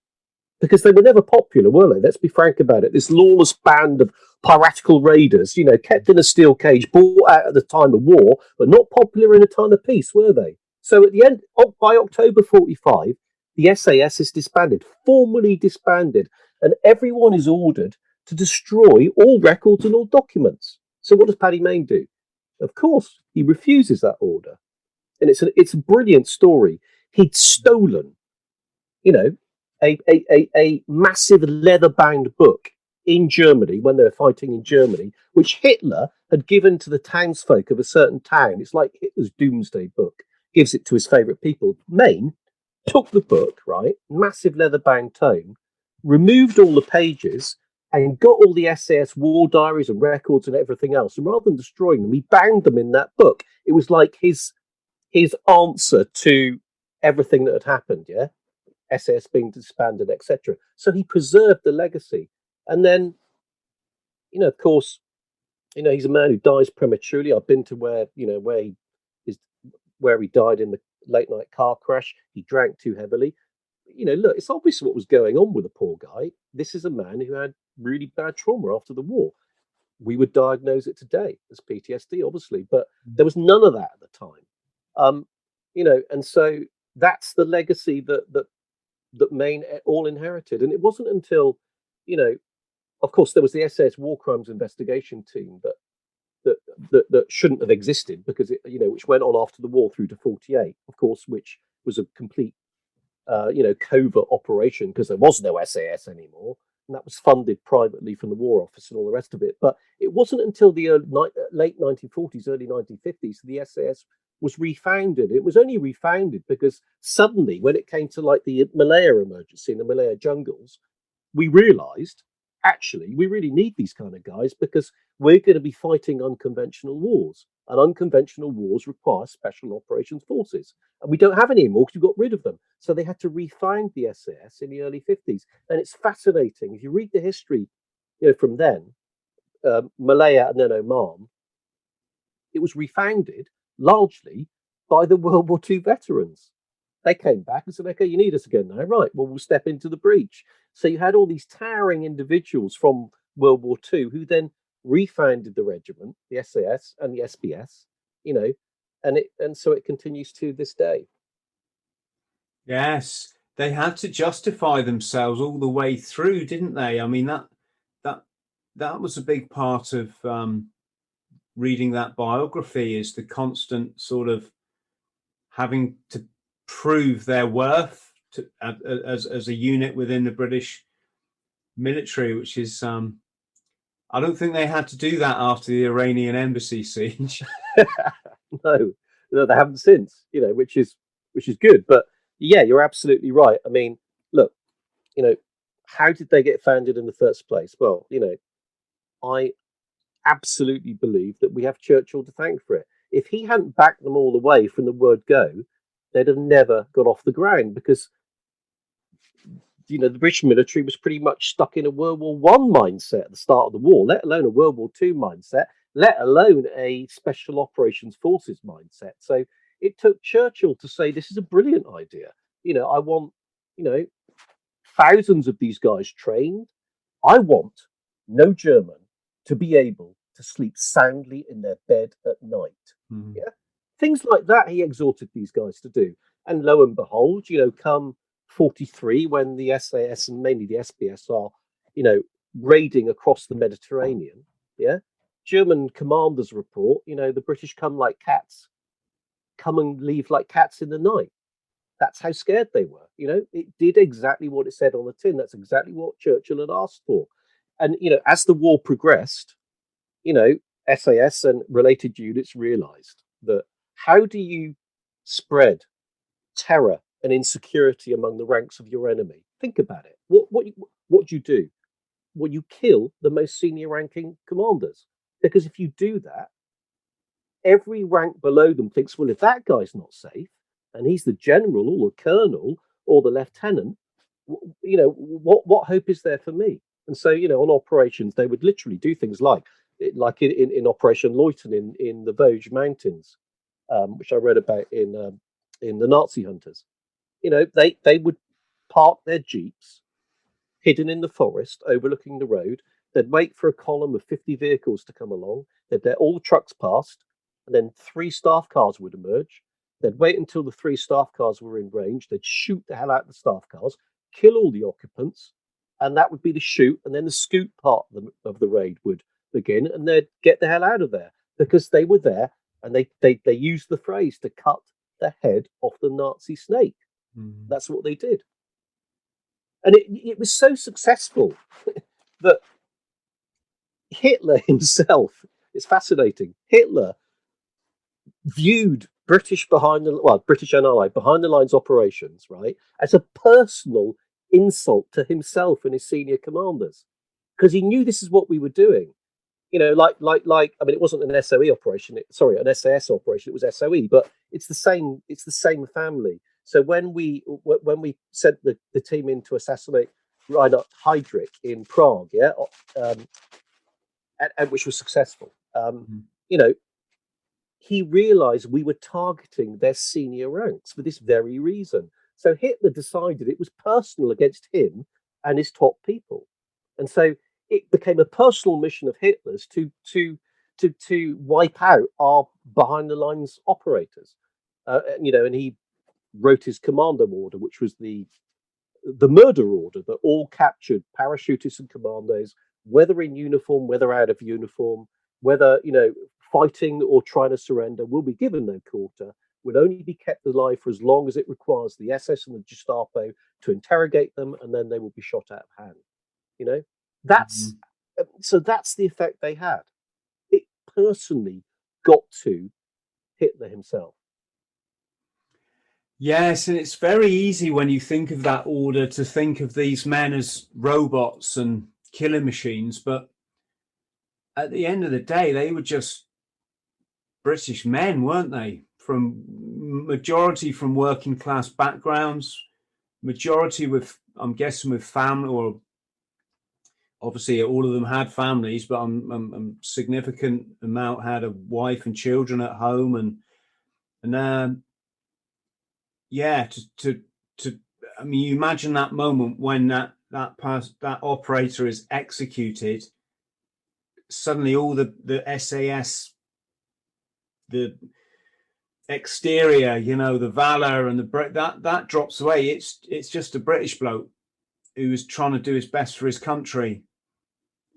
because they were never popular, were they? Let's be frank about it. This lawless band of piratical raiders, you know, kept in a steel cage, bought out at the time of war, but not popular in a time of peace, were they? So at the end, oh, by October 45, the SAS is disbanded, formally disbanded, and everyone is ordered to destroy all records and all documents. So what does Paddy Mayne do? Of course, he refuses that order. And it's a, it's a brilliant story. He'd stolen, you know, a, a, a, a massive leather bound book in Germany when they were fighting in Germany, which Hitler had given to the townsfolk of a certain town. It's like Hitler's doomsday book, gives it to his favourite people. Mayne took the book, right, massive leather bound tome, removed all the pages, and got all the SAS war diaries and records and everything else. And rather than destroying them, he bound them in that book. It was like his his answer to everything that had happened. Yeah, SAS being disbanded, etc. So he preserved the legacy. And then, you know, of course, you know, he's a man who dies prematurely. I've been to where, you know, where he where he died in the late night car crash. He drank too heavily. You know, look, it's obvious what was going on with the poor guy. This is a man who had really bad trauma after the war. We would diagnose it today as PTSD, obviously, but mm. there was none of that at the time. Um, you know, and so that's the legacy that that that Mayne all inherited. And it wasn't until, you know, of course, there was the SS War Crimes Investigation Team that that that, that shouldn't have existed because it, you know, which went on after the war through to 48, of course, which was a complete, uh, you know, covert operation because there was no SAS anymore. And that was funded privately from the War Office and all the rest of it. But it wasn't until the early, late 1940s, early 1950s, the SAS was refounded. It was only refounded because suddenly, when it came to like the Malaya emergency in the Malaya jungles, we realized actually we really need these kind of guys because we're going to be fighting unconventional wars. And unconventional wars require special operations forces. And we don't have any anymore because we got rid of them. So they had to refound the SAS in the early 50s. And it's fascinating. If you read the history you know, from then, um, Malaya and then Oman, it was refounded largely by the World War II veterans. They came back and said, okay, you need us again now. Right, well, we'll step into the breach. So you had all these towering individuals from World War II who then refounded the regiment, the SAS and the SBS, you know, and it and so it continues to this day. Yes, they had to justify themselves all the way through, didn't they? I mean that that that was a big part of um, reading that biography is the constant sort of having to prove their worth to, as as a unit within the British military, which is um, I don't think they had to do that after the Iranian embassy siege. no, no, they haven't since. You know, which is which is good. But yeah, you're absolutely right. I mean, look, you know, how did they get founded in the first place? Well, you know, I absolutely believe that we have Churchill to thank for it. If he hadn't backed them all the way from the word go, they'd have never got off the ground because you know the British military was pretty much stuck in a World War One mindset at the start of the war, let alone a World War Two mindset, let alone a Special Operations Forces mindset. So it took Churchill to say this is a brilliant idea. You know, I want you know thousands of these guys trained. I want no German to be able to sleep soundly in their bed at night. Mm-hmm. Yeah. Things like that he exhorted these guys to do. And lo and behold, you know, come 43, when the SAS and mainly the SBS are, you know, raiding across the Mediterranean, yeah, German commanders report, you know, the British come like cats, come and leave like cats in the night. That's how scared they were. You know, it did exactly what it said on the tin. That's exactly what Churchill had asked for. And you know, as the war progressed, you know, SAS and related units realized that how do you spread terror and insecurity among the ranks of your enemy? Think about it. What what what do you do? Well, you kill the most senior ranking commanders because if you do that, every rank below them thinks, well, if that guy's not safe and he's the general or the colonel or the lieutenant, you know, what what hope is there for me? And so, you know, on operations, they would literally do things like, like in, in, Operation Loyton in, in the Vosges Mountains, um, which I read about in um, in the Nazi Hunters. You know, they they would park their jeeps hidden in the forest, overlooking the road. They'd wait for a column of 50 vehicles to come along. They'd let all the trucks past, and then three staff cars would emerge. They'd wait until the three staff cars were in range. They'd shoot the hell out of the staff cars, kill all the occupants, and that would be the shoot. And then the scoot part of the, of the raid would begin, and they'd get the hell out of there because they were there and they they they used the phrase to cut the head off the Nazi snake. Mm. That's what they did, and it it was so successful that Hitler himself. It's fascinating. Hitler viewed British behind the well, British and Allied behind the lines operations, right, as a personal insult to himself and his senior commanders, because he knew this is what we were doing. You know, like like like I mean, it wasn't an SOE operation. It, sorry, an SAS operation. It was SOE, but it's the same. It's the same family. So when we when we sent the, the team in to assassinate Reinhard Heydrich in Prague, yeah, um, and, and, which was successful. Um, mm-hmm. You know, he realized we were targeting their senior ranks for this very reason. So Hitler decided it was personal against him and his top people. And so it became a personal mission of Hitler's to to to to wipe out our behind the lines operators. Uh, you know, and he wrote his commando order, which was the the murder order that all captured parachutists and commandos, whether in uniform, whether out of uniform, whether you know fighting or trying to surrender will be given no quarter, will only be kept alive for as long as it requires the SS and the Gestapo to interrogate them, and then they will be shot out of hand. You know, that's mm-hmm. so that's the effect they had. It personally got to Hitler himself. Yes, and it's very easy when you think of that order to think of these men as robots and killing machines, but at the end of the day, they were just British men, weren't they? From majority from working class backgrounds, majority with I'm guessing with family or obviously all of them had families, but a significant amount had a wife and children at home, and and um, yeah, to to to I mean, you imagine that moment when that that past that operator is executed. Suddenly, all the the SAS the exterior, you know, the valor and the Brit that that drops away. It's it's just a British bloke who's trying to do his best for his country,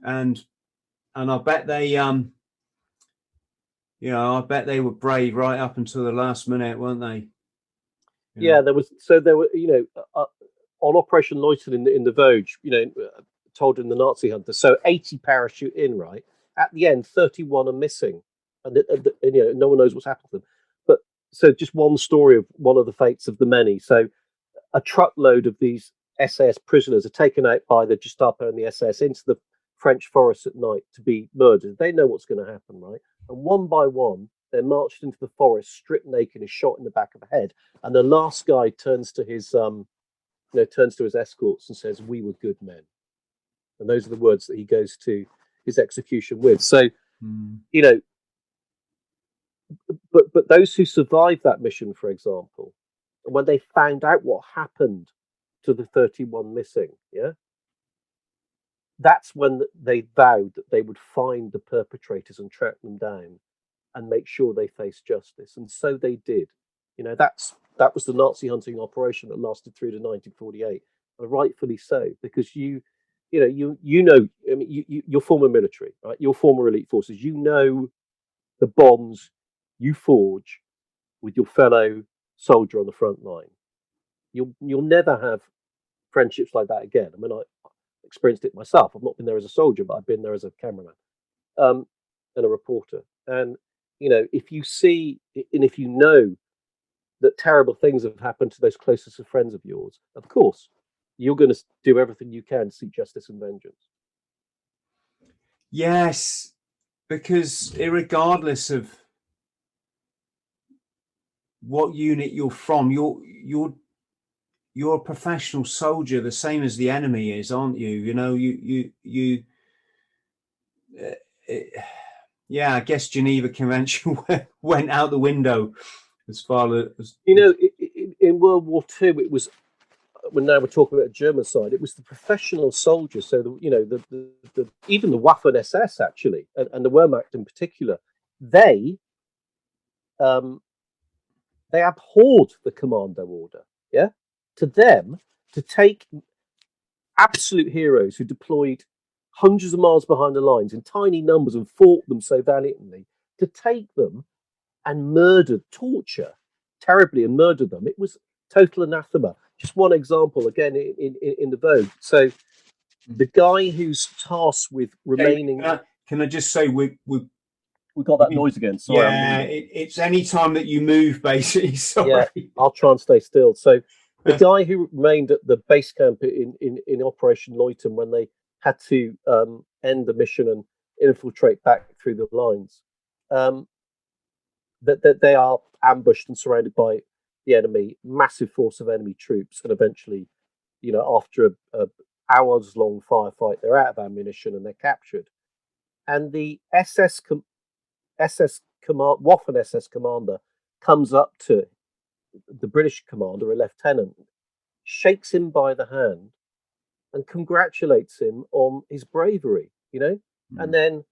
and and I bet they um, you know, I bet they were brave right up until the last minute, weren't they? You yeah, know? there was so there were you know uh, uh on Operation Loyton in the in the Vosges, you know, uh, told in the Nazi Hunter. So eighty parachute in, right? At the end, thirty one are missing and, and, and, you know no one knows what's happened to them. But so just one story of one of the fates of the many. So a truckload of these SAS prisoners are taken out by the Gestapo and the SS into the French forests at night to be murdered. They know what's going to happen, right? And one by one, they're marched into the forest, stripped naked, and shot in the back of the head. And the last guy turns to his, um, you know, turns to his escorts and says, "We were good men." And those are the words that he goes to his execution with. So, mm. you know, but but those who survived that mission, for example, when they found out what happened to the 31 missing, yeah, that's when they vowed that they would find the perpetrators and track them down and make sure they face justice. And so they did. You know, that's that was the Nazi hunting operation that lasted through to 1948, and rightfully so, because you, you know, you you know, I mean, you, you you're former military, right? You're former elite forces. You know the bonds you forge with your fellow soldier on the front line. You'll you'll never have friendships like that again. I mean, I experienced it myself. I've not been there as a soldier, but I've been there as a cameraman um, and a reporter. And you know, if you see and if you know that terrible things have happened to those closest of friends of yours, of course, you're going to do everything you can to seek justice and vengeance. Yes, because regardless of what unit you're from, you're you're you're a professional soldier, the same as the enemy is, aren't you? You know, you you you. Uh, it, yeah, I guess Geneva Convention went out the window as far as you know. In, World War Two, it was when now we're talking about German side, it was the professional soldiers. So the you know the, the, the even the Waffen SS actually, and, and the Wehrmacht in particular, they um, they abhorred the commando order. Yeah, to them to take absolute heroes who deployed hundreds of miles behind the lines in tiny numbers and fought them so valiantly, to take them and murder, torture terribly and murder them. It was total anathema. Just one example again in, in, in the Vosges. So hmm. the guy who's tasked with remaining. Can I, can I just say we we we got that noise again. Sorry. Yeah, it, it's any time that you move, basically. Sorry. Yeah, I'll try and stay still. So the guy who remained at the base camp in in, in Operation Loyton when they had to um, end the mission and infiltrate back through the lines. Um, that, that they are ambushed and surrounded by the enemy, massive force of enemy troops, and eventually, you know, after a, a hours long firefight, they're out of ammunition and they're captured. And the SS com- SS command Waffen SS commander comes up to the British commander, a lieutenant, shakes him by the hand, and congratulates him on his bravery. You know, mm. and then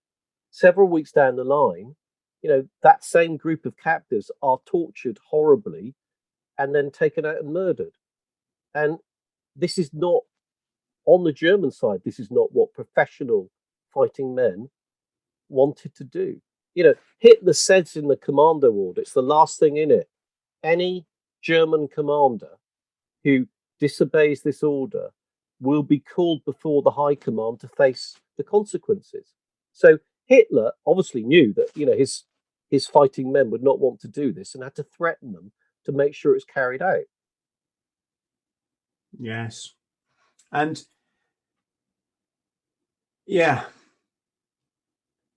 several weeks down the line, you know, that same group of captives are tortured horribly and then taken out and murdered. And this is not on the German side, this is not what professional fighting men wanted to do. You know, Hitler says in the commando order, it's the last thing in it. Any German commander who disobeys this order will be called before the high command to face the consequences. So Hitler obviously knew that, you know, his his fighting men would not want to do this and had to threaten them to make sure it's carried out. Yes. And yeah.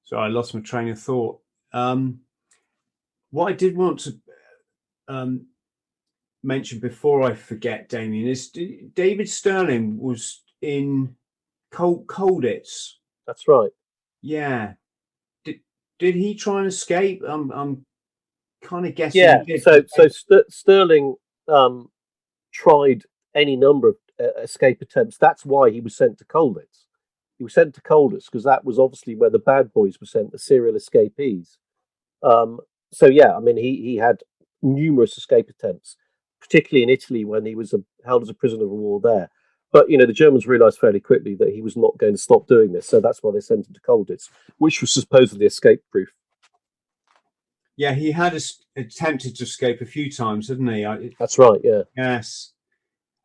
So I lost my train of thought. Um, what I did want to um, mention before I forget, Damien, is David Stirling was in Cold Colditz. That's right. Yeah did did he try and escape? I'm I'm kind of guessing. Yeah. So so St- Stirling um, tried any number of uh, escape attempts. That's why he was sent to Colditz. He was sent to Colditz because that was obviously where the bad boys were sent, the serial escapees. Um, so yeah, I mean, he he had numerous escape attempts, particularly in Italy when he was a, held as a prisoner of war there. But you know, the Germans realised fairly quickly that he was not going to stop doing this, so that's why they sent him to Colditz, which was supposedly escape-proof. Yeah, he had attempted to escape a few times, hadn't he? I, that's right. Yeah. Yes.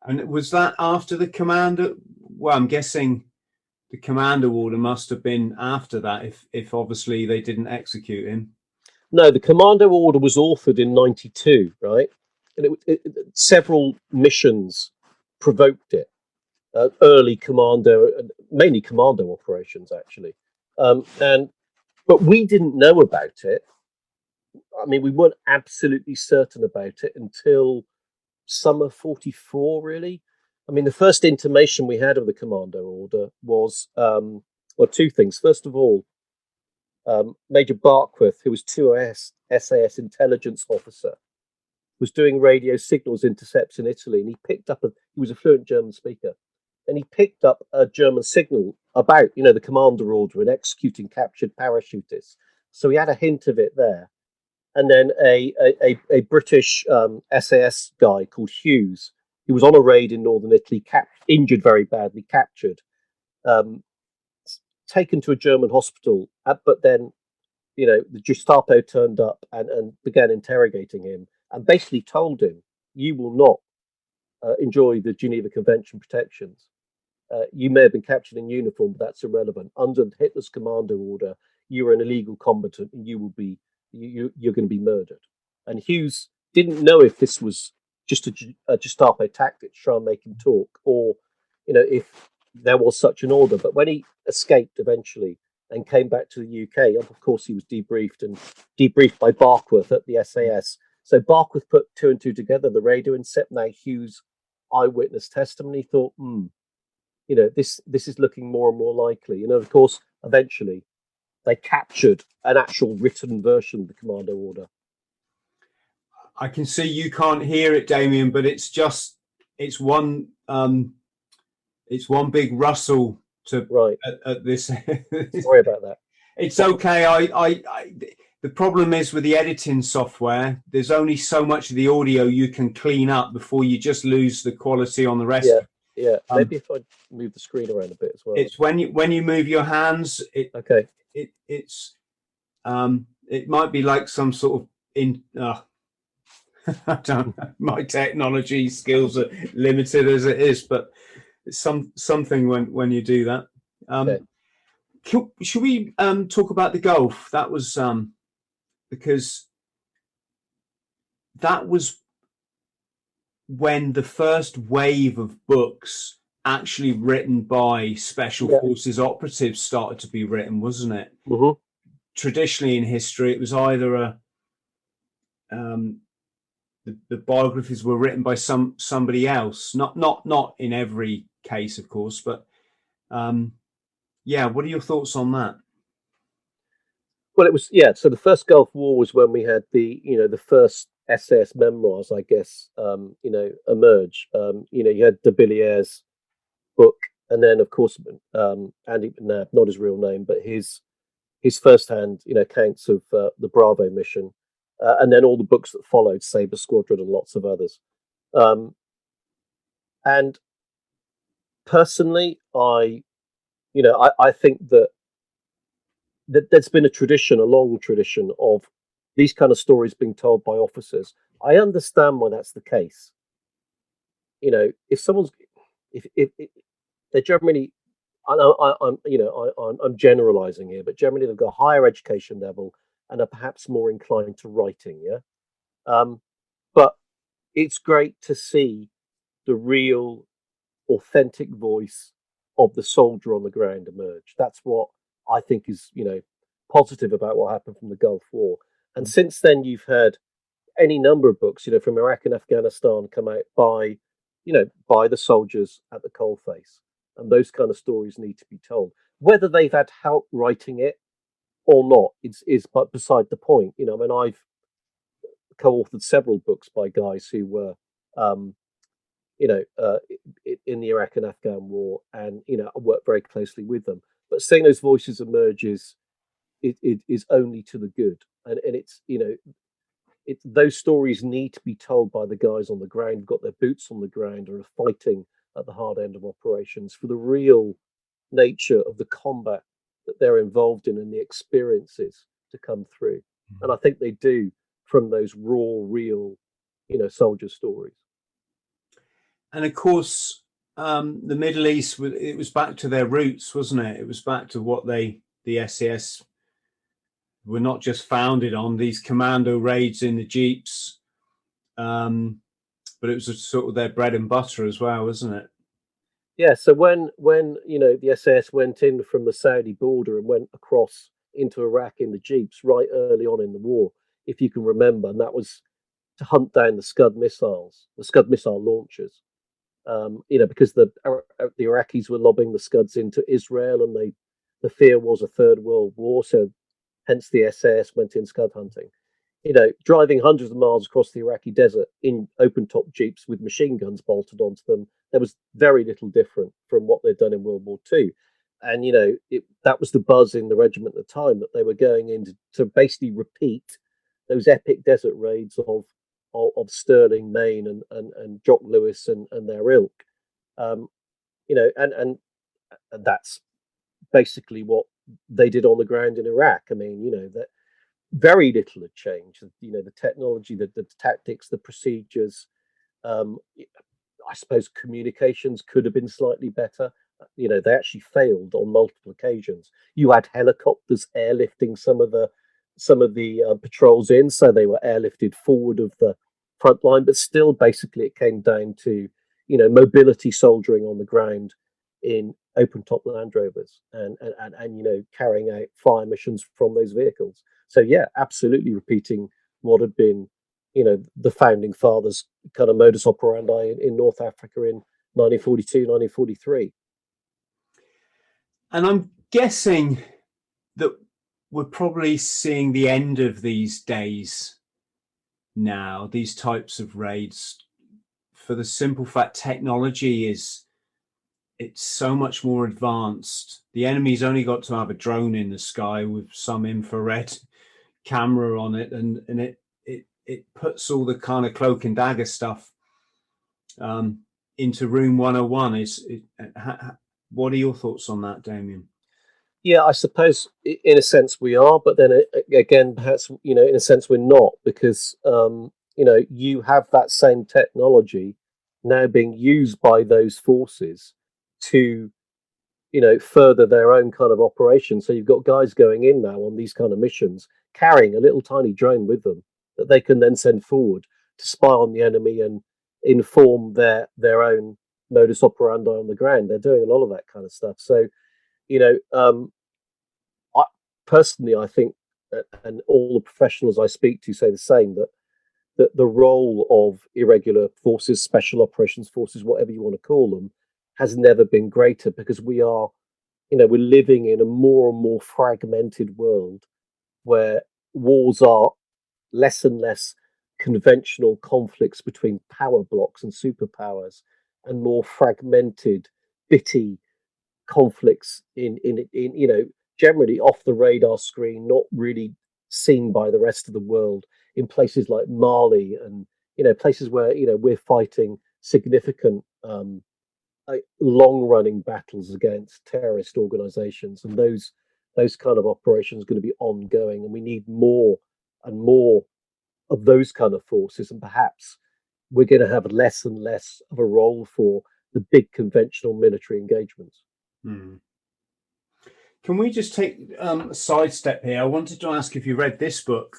And was that after the commander? Well, I'm guessing the commander order must have been after that, if if obviously they didn't execute him. No, the commando order was authored in '92, right? And it, it, several missions provoked it uh, early commando, mainly commando operations actually. Um, and but we didn't know about it. I mean, we weren't absolutely certain about it until summer '44, really. I mean, the first intimation we had of the commando order was, um, well, two things. First of all, um, Major Barkworth, who was 2S SAS intelligence officer, was doing radio signals intercepts in Italy, and he picked up a. He was a fluent German speaker, and he picked up a German signal about, you know, the commander order and executing captured parachutists. So he had a hint of it there. And then a a, a British um, SAS guy called Hughes, who was on a raid in northern Italy, cap- injured very badly, captured, um, taken to a German hospital. Uh, but then, you know, the Gestapo turned up and, and began interrogating him and basically told him, "You will not uh, enjoy the Geneva Convention protections. Uh, you may have been captured in uniform, but that's irrelevant. Under Hitler's commando order, you are an illegal combatant, and you will be you, you're going to be murdered. And Hughes didn't know if this was just a, a Gestapo tactic to try and make him talk, or you know if there was such an order. But when he escaped eventually and came back to the UK, of course he was debriefed and debriefed by Barkworth at the SAS. So Barkworth put two and two together, the radio, and set now Hughes eyewitness testimony, thought, hmm, you know, this this is looking more and more likely. And of course, eventually, they captured an actual written version of the commando order. I can see you can't hear it, Damien, but it's just it's one um it's one big rustle to right at, at this. Sorry about that. It's okay. I, I, I the problem is with the editing software, there's only so much of the audio you can clean up before you just lose the quality on the rest. Yeah, yeah. Um, Maybe if I move the screen around a bit as well. It's when you when you move your hands. It okay. It it's um it might be like some sort of in. Uh, I don't know. My technology skills are limited as it is, but it's some something when when you do that. Um, okay. Should we um, talk about the Gulf? That was um, because that was when the first wave of books actually written by special yeah. forces operatives started to be written, wasn't it? Mm-hmm. Traditionally in history, it was either a um, the, the, biographies were written by some somebody else, not not not in every case, of course, but um, yeah. What are your thoughts on that? Well, it was yeah. So the first Gulf War was when we had the you know the first SAS memoirs, I guess, um, you know, emerge. Um, you know, you had de Billiere's book, and then of course um, Andy McNab, not his real name, but his his first-hand you know accounts of uh, the Bravo mission, uh, and then all the books that followed, Sabre Squadron, and lots of others. Um, and personally, I, you know, I, I think that that there's been a tradition, a long tradition of these kind of stories being told by officers. I understand why that's the case. You know, if someone's, if if, if they're generally, I, I, am you know, I, I'm, I'm generalizing here, but generally they've got a higher education level and are perhaps more inclined to writing. Yeah, um, but it's great to see the real, authentic voice of the soldier on the ground emerge. That's what I think is, you know, positive about what happened from the Gulf War. And mm. since then, you've heard any number of books, you know, from Iraq and Afghanistan come out by, you know, by the soldiers at the coalface. And those kind of stories need to be told. Whether they've had help writing it or not is is but beside the point. You know, I mean, I've co-authored several books by guys who were, um, you know, uh, in the Iraq and Afghan war, and you know, I worked very closely with them. But seeing those voices emerges is it, it is only to the good, and and it's you know, it those stories need to be told by the guys on the ground, who've got their boots on the ground, and are fighting at the hard end of operations for the real nature of the combat that they're involved in and the experiences to come through. Mm-hmm. And I think they do from those raw, real, you know, soldier stories. And of course, um, the Middle East, it was back to their roots, wasn't it? It was back to what they, the SAS, were not just founded on these commando raids in the jeeps, um, but it was sort of their bread and butter as well, wasn't it? Yeah. So when when you know the SAS went in from the Saudi border and went across into Iraq in the jeeps right early on in the war, if you can remember, and that was to hunt down the Scud missiles, the Scud missile launchers um, you know, because the uh, the Iraqis were lobbing the Scuds into Israel, and they the fear was a third world war. So, hence the SAS went in Scud hunting. You know, driving hundreds of miles across the Iraqi desert in open top jeeps with machine guns bolted onto them, there was very little different from what they'd done in World War II. And you know, it, that was the buzz in the regiment at the time that they were going in to, to basically repeat those epic desert raids of of, of Stirling, Mayne, and, and and Jock Lewes and and their ilk. Um, you know, and and and that's basically what they did on the ground in Iraq. I mean, you know that very little had changed. You know, the technology, the, the tactics, the procedures. Um, I suppose communications could have been slightly better. You know, they actually failed on multiple occasions. You had helicopters airlifting some of the some of the uh, patrols in, so they were airlifted forward of the front line. But still, basically, it came down to you know mobility soldiering on the ground in open top Land Rovers and and, and and you know carrying out fire missions from those vehicles. So yeah, absolutely repeating what had been you know the founding fathers kind of modus operandi in, in North Africa in 1942, 1943. And I'm guessing that we're probably seeing the end of these days now, these types of raids, for the simple fact technology is it's so much more advanced. The enemy's only got to have a drone in the sky with some infrared camera on it, and and it it it puts all the kind of cloak and dagger stuff um, into Room 101. Is it, ha, what are your thoughts on that, Damien? Yeah, I suppose in a sense we are, but then again, perhaps you know, in a sense we're not because um, you know you have that same technology now being used by those forces to you know further their own kind of operation. So you've got guys going in now on these kind of missions carrying a little tiny drone with them that they can then send forward to spy on the enemy and inform their their own modus operandi on the ground. They're doing a lot of that kind of stuff. So you know, um, I personally, I think, and all the professionals I speak to say the same that that the role of irregular forces, special operations forces, whatever you want to call them, has never been greater because we are, you know, we're living in a more and more fragmented world where wars are less and less conventional conflicts between power blocks and superpowers and more fragmented, bitty conflicts in in in you know generally off the radar screen, not really seen by the rest of the world in places like Mali and you know places where you know we're fighting significant um, long running battles against terrorist organizations and those those kind of operations are going to be ongoing and we need more and more of those kind of forces and perhaps we're going to have less and less of a role for the big conventional military engagements Hmm. Can we just take um, a sidestep here? I wanted to ask if you read this book.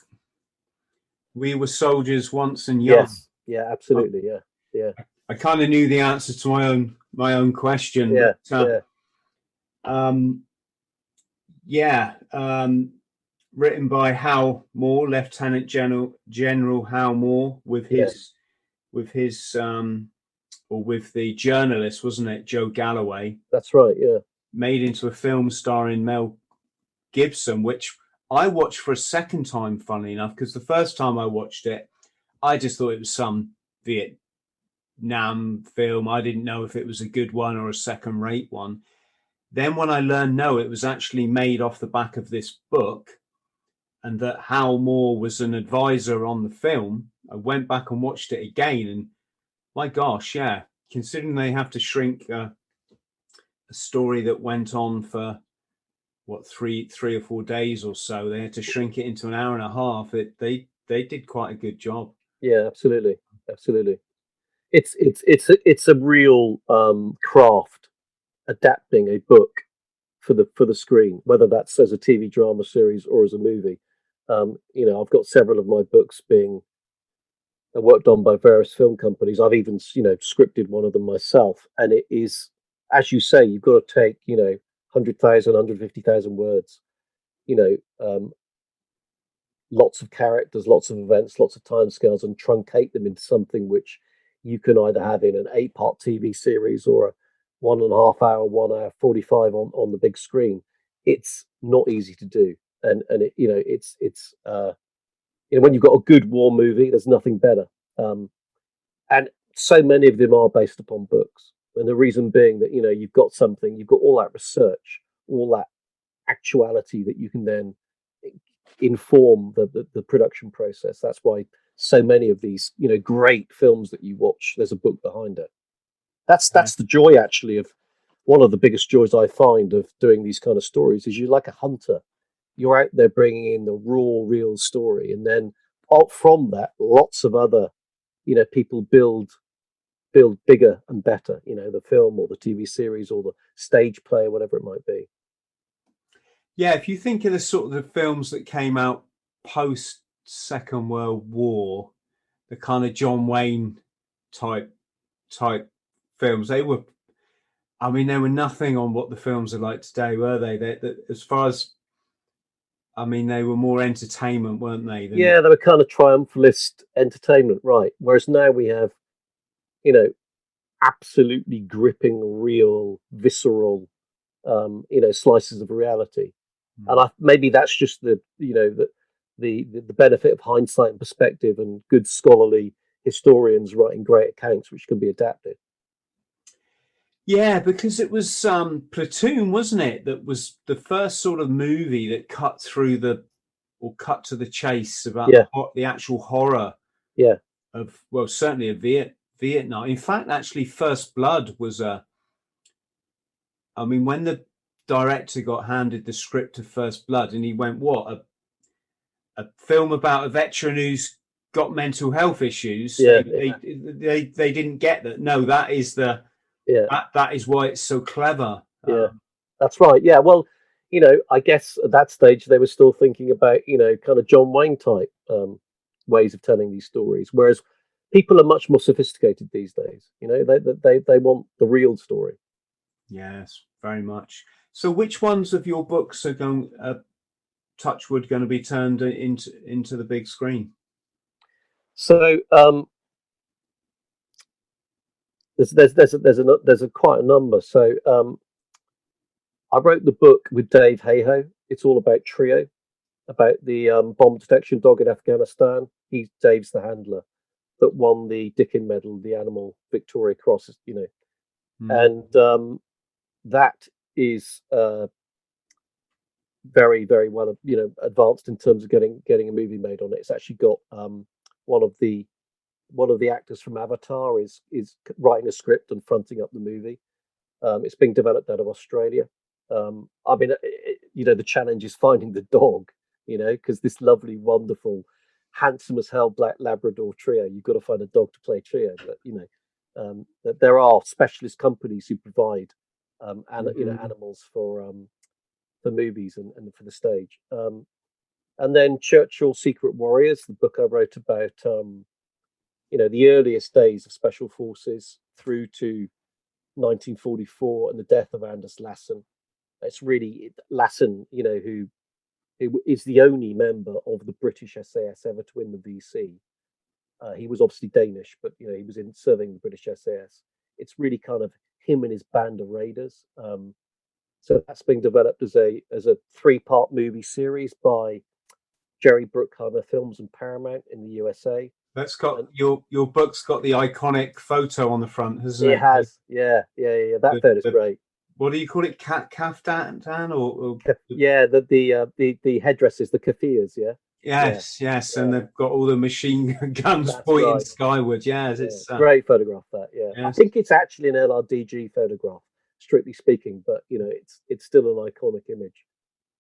We were soldiers once and young. Yes. Yeah, absolutely. Yeah, yeah. I, I kind of knew the answer to my own my own question. Yeah, but, uh, yeah. Um, yeah. Um, written by Hal Moore, Lieutenant General General Hal Moore, with his yeah. with his um, or with the journalist, wasn't it, Joe Galloway? That's right, yeah. Made into a film starring Mel Gibson, which I watched for a second time, funnily enough, because the first time I watched it, I just thought it was some Vietnam film. I didn't know if it was a good one or a second rate one. Then, when I learned no, it was actually made off the back of this book and that Hal Moore was an advisor on the film, I went back and watched it again and my gosh, yeah. Considering they have to shrink uh, a story that went on for what three three or four days or so, they had to shrink it into an hour and a half. It they they did quite a good job. Yeah, absolutely, absolutely. It's it's it's a, it's a real um, craft adapting a book for the for the screen, whether that's as a TV drama series or as a movie. Um, you know, I've got several of my books being worked on by various film companies. I've even, you know, scripted one of them myself. And it is, as you say, you've got to take, you know, 100,000, 150,000 words, you know, um, lots of characters, lots of events, lots of timescales, and truncate them into something which you can either have in an eight part TV series or a one and a half hour, one hour, 45 on, on the big screen. It's not easy to do. And, and it, you know, it's, it's, uh, you know, when you've got a good war movie, there's nothing better. Um, and so many of them are based upon books. And the reason being that, you know, you've got something, you've got all that research, all that actuality that you can then inform the, the, the production process. That's why so many of these, you know, great films that you watch, there's a book behind it. That's that's the joy actually of one of the biggest joys I find of doing these kind of stories is you're like a hunter you're out there bringing in the raw, real story, and then from that, lots of other, you know, people build build bigger and better. You know, the film or the TV series or the stage play, whatever it might be. Yeah, if you think of the sort of the films that came out post Second World War, the kind of John Wayne type type films, they were. I mean, they were nothing on what the films are like today, were they? They, they as far as I mean, they were more entertainment, weren't they? than- Yeah, they were kind of triumphalist entertainment, right? Whereas now we have, you know, absolutely gripping, real, visceral, um, you know, slices of reality. Hmm. And I, maybe that's just the, you know, the the the benefit of hindsight and perspective and good scholarly historians writing great accounts which can be adapted. Yeah, because it was um, Platoon, wasn't it? That was the first sort of movie that cut through the or cut to the chase about Yeah. the, the actual horror. Yeah. Of well, certainly of Viet, Vietnam. In fact, actually, First Blood was a. I mean, when the director got handed the script of First Blood, and he went, "What a, a film about a veteran who's got mental health issues." Yeah, they, they, they they didn't get that. No, that is the Yeah. that that is why it's so clever. Yeah. Um, That's right. Yeah. Well, you know, I guess at that stage they were still thinking about, you know, kind of John Wayne type um, ways of telling these stories, whereas people are much more sophisticated these days. You know, they they they, want the real story. yes, very much. So, which ones of your books are going? Uh, Touchwood going to be turned into into the big screen? So um, there's there's there's a, there's a there's a quite a number. So um, I wrote the book with Dave Heyhoe. It's all about Treo, about the um, bomb detection dog in Afghanistan. He's Dave's the handler that won the Dickin Medal, the Animal Victoria Cross. You know, Hmm. and um, that is uh, very very well you know advanced in terms of getting getting a movie made on it. It's actually got um, one of the one of the actors from Avatar is is writing a script and fronting up the movie. Um, it's being developed out of Australia. Um, I mean, it, you know, the challenge is finding the dog. You know, because this lovely, wonderful, handsome as hell black Labrador Treo, you've got to find a dog to play Treo. But you know, um, that there are specialist companies who provide um, and you know Mhm. animals for um, for movies and, and for the stage. Um, and then Churchill Secret Warriors, the book I wrote about, um, you know, the earliest days of special forces through to 1944 and the death of Anders Lassen. It's really Lassen, you know, who is the only member of the British SAS ever to win the VC. Uh, he was obviously Danish, but you know he was in serving the British SAS. It's really kind of him and his band of raiders. Um, so that's being developed as a as a three part movie series by Jerry Bruckheimer Films and Paramount in the USA. That's got your your book's got the iconic photo on the front, hasn't it? It has, yeah, yeah, yeah. That The- photo's the- great. What do you call it? Cat kaftan or, or Yeah, the the uh, the the headdresses, the kafirs, yeah. yes, yes, and they've got all the machine guns That's pointing right. skyward. Yes, Yeah, it's uh, great photograph that yeah i think it's actually an lrdg photograph strictly speaking but you know it's it's still an iconic image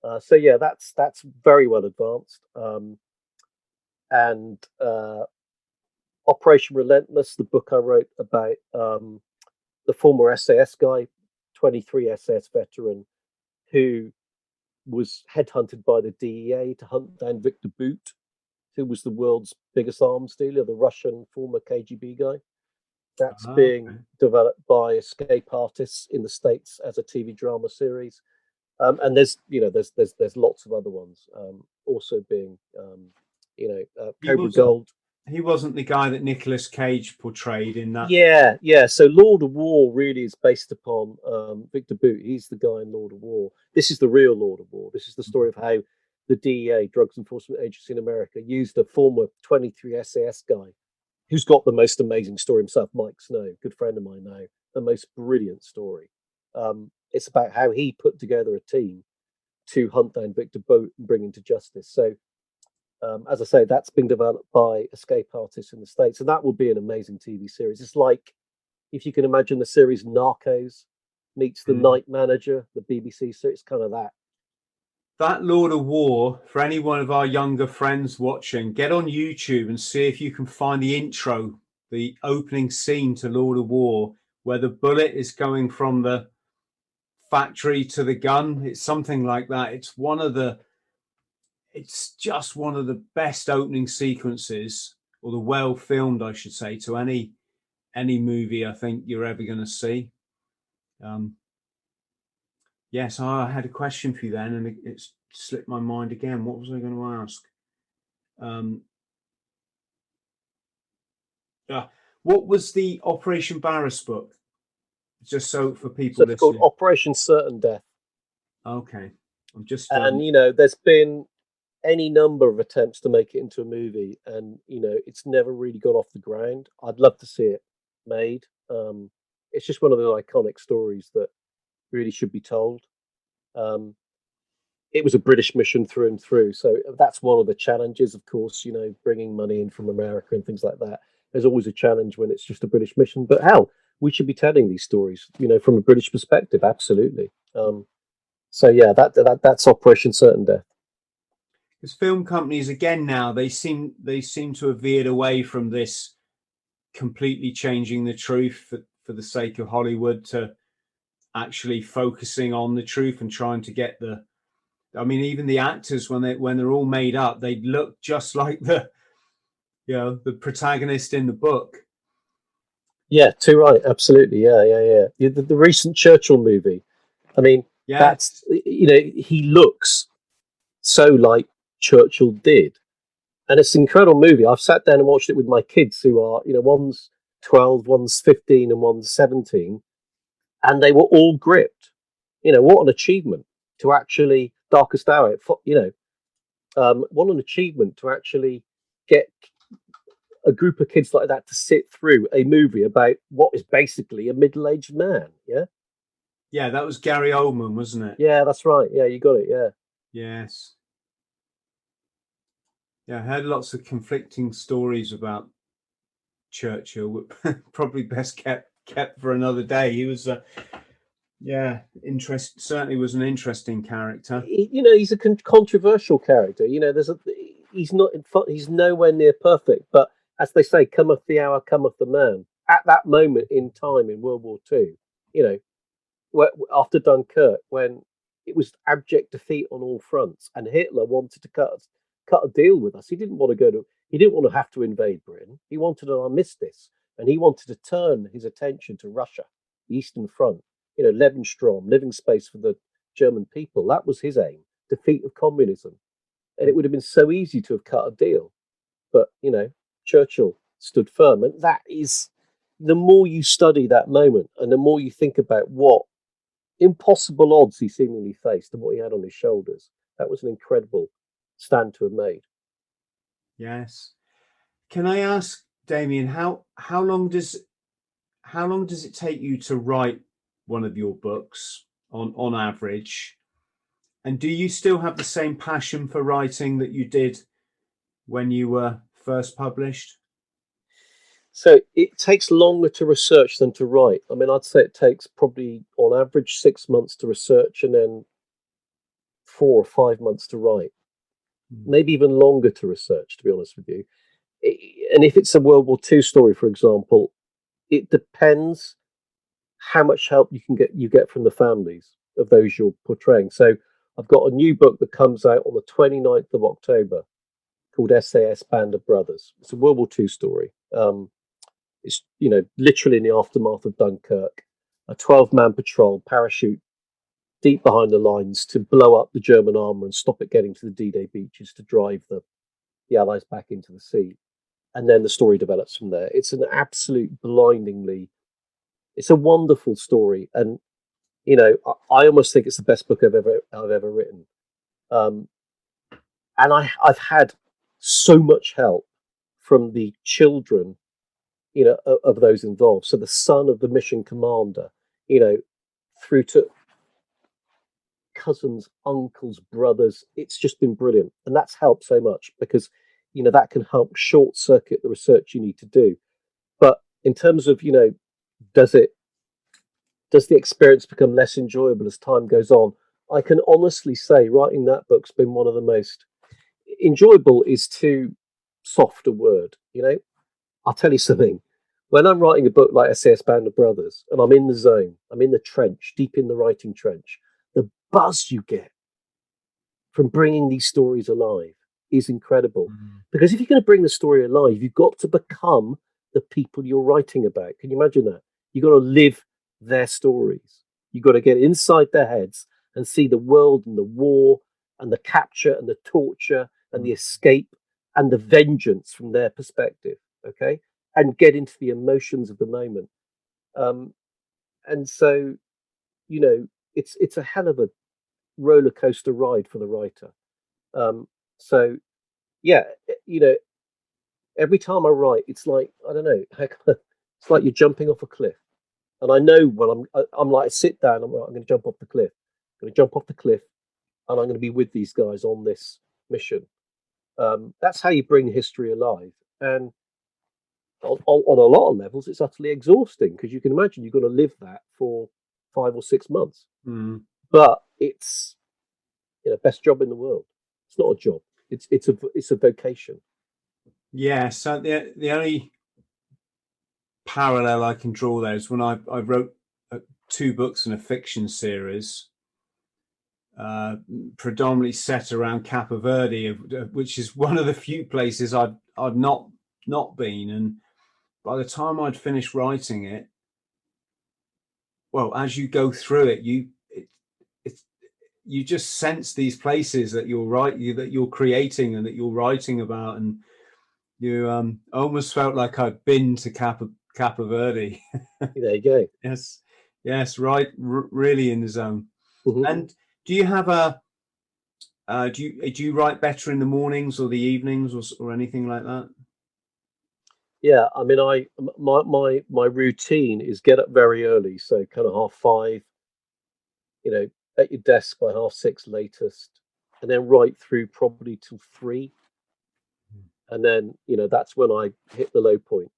uh, so yeah that's that's very well advanced um, and uh, operation relentless the book i wrote about um, the former sas guy 23 sas veteran who was headhunted by the dea to hunt down victor Bout who was the world's biggest arms dealer, the Russian former KGB guy. That's Ah, being okay. developed by Escape Artists in the States as a TV drama series. Um, and there's, you know, there's there's there's lots of other ones um, also being, um, you know, uh, Cobra Gold. He wasn't the guy that Nicolas Cage portrayed in that. Yeah, yeah. So Lord of War really is based upon um, Victor Bout. He's the guy in Lord of War. This is the real Lord of War. This is the story of how the DEA, Drugs Enforcement Agency in America, used a former 23 SAS guy who's got the most amazing story himself, Mike Snow, good friend of mine now, the most brilliant story. Um, it's about how he put together a team to hunt down Victor Bout and bring him to justice. So, um, as I say, that's been developed by Escape Artists in the States, and that will be an amazing TV series. It's like if you can imagine the series Narcos meets The Mm. Night Manager, the BBC series, it's kind of that. That Lord of War, for any one of our younger friends watching, get on YouTube and see if you can find the intro, the opening scene to Lord of War, where the bullet is going from the factory to the gun. It's something like that. It's one of the, it's just one of the best opening sequences, or the well filmed, I should say, to any any movie I think you're ever going to see. Um, Yes, I had a question for you then, and it- it's slipped my mind again. What was I going to ask? Um, uh, what was the Operation Barras book? Just so for people so it's called Operation Certain Death. Okay, I'm just um... and you know, there's been any number of attempts to make it into a movie, and you know, it's never really got off the ground. I'd love to see it made. Um, it's just one of those iconic stories that really should be told. Um, it was a British mission through and through. So that's one of the challenges, of course, you know, bringing money in from America and things like that. There's always a challenge when it's just a British mission. But hell, we should be telling these stories, you know, from a British perspective. Absolutely. Um, so yeah, that, that that's Operation Certain Death. Because film companies again now they seem they seem to have veered away from this completely changing the truth for, for the sake of Hollywood to actually focusing on the truth and trying to get the I mean, even the actors when they when they're all made up, they look just like the you know the protagonist in the book. Yeah, too right. Absolutely. Yeah, yeah, yeah. The, the recent Churchill movie. I mean, yeah. that's you know he looks so like Churchill did, and it's an incredible movie. I've sat down and watched it with my kids, who are you know one's twelve, one's fifteen, and one's seventeen, and they were all gripped. You know what an achievement to actually Darkest Hour. You know, um, what an achievement to actually get a group of kids like that to sit through a movie about what is basically a middle-aged man. Yeah. Yeah, that was Gary Oldman, wasn't it? Yeah, that's right. Yeah, you got it. Yeah. Yes. Yeah, I heard lots of conflicting stories about Churchill. Probably best kept kept for another day. He was a yeah, interest certainly was an interesting character. He, you know, he's a con- controversial character. You know, there's a he's not he's nowhere near perfect, but as they say, cometh the hour, cometh the man. At that moment in time in World War Two, you know, where, after Dunkirk, when it was abject defeat on all fronts, and Hitler wanted to cut cut a deal with us. He didn't want to go to. He didn't want to have to invade Britain. He wanted an armistice, and he wanted to turn his attention to Russia, the Eastern Front you know, Lebensraum, living space for the German people. That was his aim, defeat of communism. And it would have been so easy to have cut a deal. But, you know, Churchill stood firm. And that is the more you study that moment and the more you think about what impossible odds he seemingly faced and what he had on his shoulders, that was an incredible stand to have made. Yes. Can I ask, Damien, how how long does how long does it take you to write one of your books on on average and do you still have the same passion for writing that you did when you were first published so it takes longer to research than to write i mean i'd say it takes probably on average six months to research and then four or five months to write. Maybe even longer to research to be honest with you and if it's a world war ii story for example it depends how much help you can get you get from the families of those you're portraying. So I've got a new book that comes out on the 29th of October called SAS Band of Brothers. It's a World War II story. Um, it's you know literally in the aftermath of Dunkirk, a 12 man patrol parachute deep behind the lines to blow up the German armor and stop it getting to the D-Day beaches to drive the the Allies back into the sea. And then the story develops from there. It's an absolute blindingly it's a wonderful story, and you know, I, I, almost think it's the best book I've ever I've ever written. Um, and I I've had so much help from the children, you know, of, of those involved. So the son of the mission commander, you know, through to cousins, uncles, brothers. It's just been brilliant, and that's helped so much because you know that can help short circuit the research you need to do. But in terms of you know does it does the experience become less enjoyable as time goes on? I can honestly say writing that book's been one of the most enjoyable is too soft a word, you know. I'll tell you something. When I'm writing a book like SAS Band of Brothers and I'm in the zone, I'm in the trench, deep in the writing trench, buzz you get from bringing these stories alive is incredible. Mm. Because if you're going to bring the story alive, you've got to become the people you're writing about. Can you imagine that? You've got to live their stories. You've got to get inside their heads and see the world and the war and the capture and the torture and the escape and the vengeance from their perspective. Okay, and get into the emotions of the moment. Um, and so, you know, it's it's a hell of a roller coaster ride for the writer. Um, so, yeah, eh, you know, every time I write, it's like I don't know, it's like you're jumping off a cliff. And I know when I'm I'm like I sit down, I'm like, I'm going to jump off the cliff. I'm going to jump off the cliff, and I'm going to be with these guys on this mission. Um, that's how you bring history alive. And on, on, a lot of levels, it's utterly exhausting because you can imagine you've got to live that for five or six months. Mm. But it's you know best job in the world. It's not a job. It's it's a it's a vocation. Yeah. So the the only parallel I can draw there is when I I wrote uh, two books in a fiction series. Uh, predominantly set around Cape Verde, which is one of the few places I'd I've not not been, and by the time I'd finished writing it, well, as you go through it, you you just sense these places that you're right you, that you're creating and that you're writing about, and you um almost felt like I'd been to Cape Cape Verde. there you go. yes, yes, right, r- really in the zone. Mm-hmm. And do you have a uh, do you do you write better in the mornings or the evenings or or anything like that? Yeah, I mean, I my my my routine is get up very early, so kind of half five. You know, at your desk by half six latest, and then right through probably till three, hmm. and then you know that's when I hit the low point.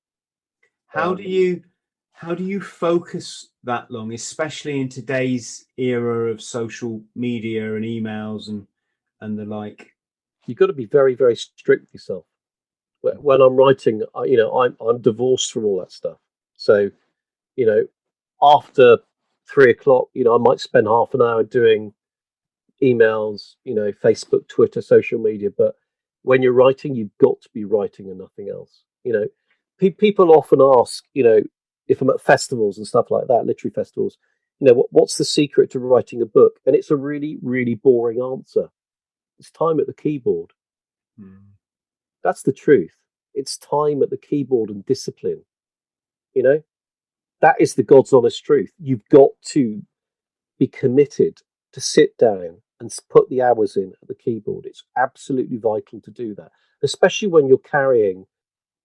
How um, do you how do you focus that long, especially in today's era of social media and emails and and the like? You've got to be very very strict with yourself when I'm writing, you know, I'm I'm divorced from all that stuff. So, you know, after three o'clock, you know, I might spend half an hour doing emails, you know, Facebook, Twitter, social media. But when you're writing, you've got to be writing and nothing else. You know, pe- people often ask, you know, if I'm at festivals and stuff like that, literary festivals, you know, what, what's the secret to writing a book? And it's a really, really boring answer. It's time at the keyboard. Hmm. That's the truth. It's time at the keyboard and discipline. You know, that is the God's honest truth. You've got to be committed to sit down and put the hours in at the keyboard. It's absolutely vital to do that, especially when you're carrying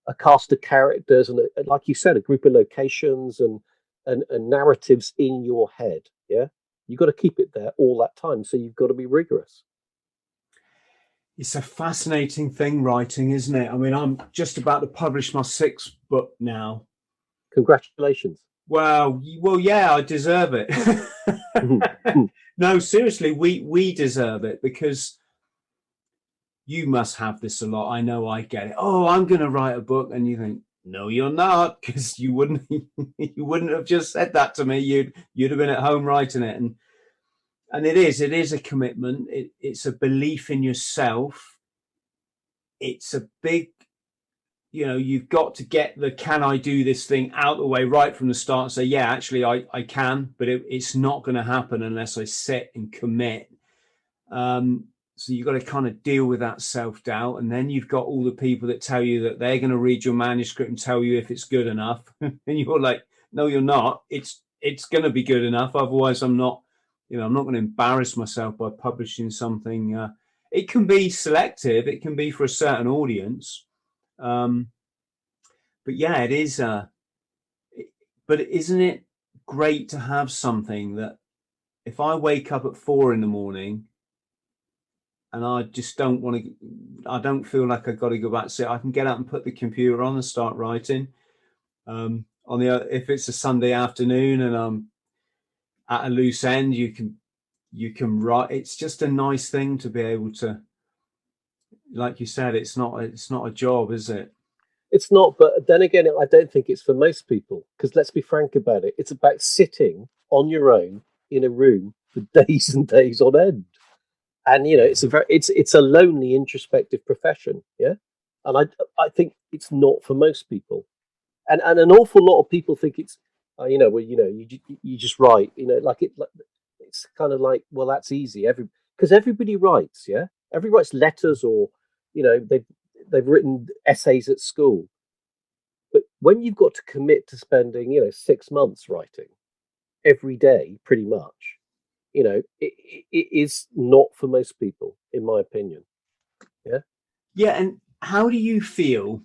a cast of characters and, a, like you said, a group of locations and, and, and narratives in your head. Yeah, you've got to keep it there all that time. So you've got to be rigorous it's a fascinating thing writing, isn't it? I mean, I'm just about to publish my sixth book now. Congratulations. Well, well, yeah, I deserve it. Mm-hmm. Mm-hmm. no, seriously, we we deserve it because you must have this a lot. I know I get it. Oh, I'm going to write a book, and you think, no, you're not, because you wouldn't you wouldn't have just said that to me. You'd you'd have been at home writing it, and and it is it is a commitment it, it's a belief in yourself it's a big you know you've got to get the can i do this thing out the way right from the start say yeah actually i, I can but it, it's not going to happen unless i sit and commit um, so you've got to kind of deal with that self-doubt and then you've got all the people that tell you that they're going to read your manuscript and tell you if it's good enough and you're like no you're not it's it's going to be good enough otherwise i'm not you know, I'm not going to embarrass myself by publishing something. Uh, it can be selective. It can be for a certain audience. Um, but yeah, it is. Uh, but isn't it great to have something that if I wake up at four in the morning and I just don't want to, I don't feel like I've got to go back to sit, I can get up and put the computer on and start writing. Um, on the if it's a Sunday afternoon and I'm at a loose end you can you can write it's just a nice thing to be able to like you said it's not it's not a job is it? It's not but then again i don't think it's for most people because let's be frank about it it's about sitting on your own in a room for days and days on end. And you know it's a very it's it's a lonely introspective profession yeah? And i i think it's not for most people. And and an awful lot of people think it's uh, you know, well, you know, you you just write, you know, like it, like, it's kind of like, well, that's easy. Every because everybody writes, yeah, everybody writes letters or you know they've they've written essays at school. But when you've got to commit to spending, you know, six months writing every day, pretty much, you know, it, it is not for most people, in my opinion. Yeah. Yeah. And how do you feel?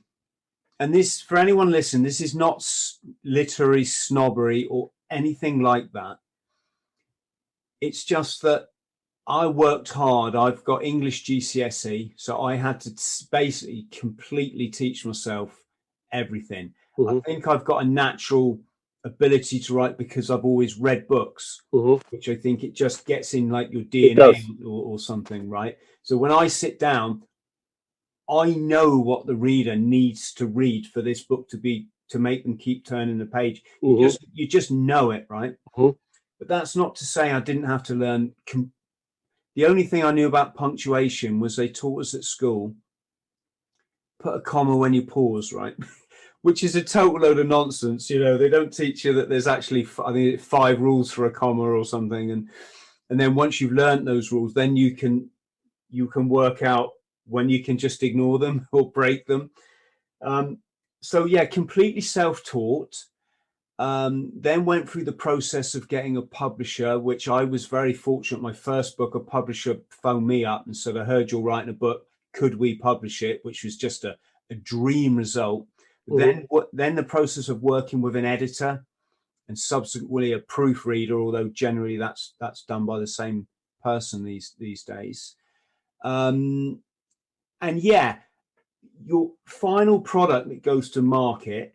And this, for anyone listening, this is not literary snobbery or anything like that. It's just that I worked hard. I've got English GCSE, so I had to basically completely teach myself everything. Mm-hmm. I think I've got a natural ability to write because I've always read books, mm-hmm. which I think it just gets in like your DNA or, or, something, right? So when I sit down, I know what the reader needs to read for this book to be to make them keep turning the page. Mm-hmm. You just you just know it, right? Mm-hmm. But that's not to say I didn't have to learn com- the only thing I knew about punctuation was they taught us at school put a comma when you pause, right? Which is a total load of nonsense. You know, they don't teach you that there's actually I think five rules for a comma or something, and and then once you've learned those rules, then you can you can work out when you can just ignore them or break them. Um, so yeah, completely self-taught. Um, then went through the process of getting a publisher, which I was very fortunate. My first book, a publisher phoned me up and said, "I heard you're writing a book. Could we publish it?" Which was just a, a dream result. Mm-hmm. Then, what, then the process of working with an editor and subsequently a proofreader, although generally that's that's done by the same person these these days. Um, and yeah, your final product that goes to market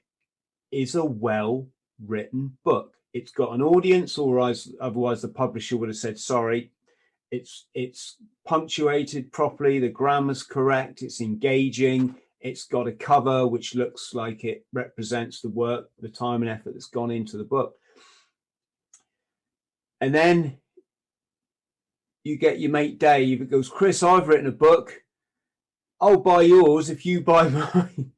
is a well written book. It's got an audience, or otherwise the publisher would have said, sorry, it's it's punctuated properly, the grammar's correct, it's engaging, it's got a cover which looks like it represents the work, the time and effort that's gone into the book. And then you get your mate Dave, it goes, Chris, I've written a book. I'll buy yours if you buy mine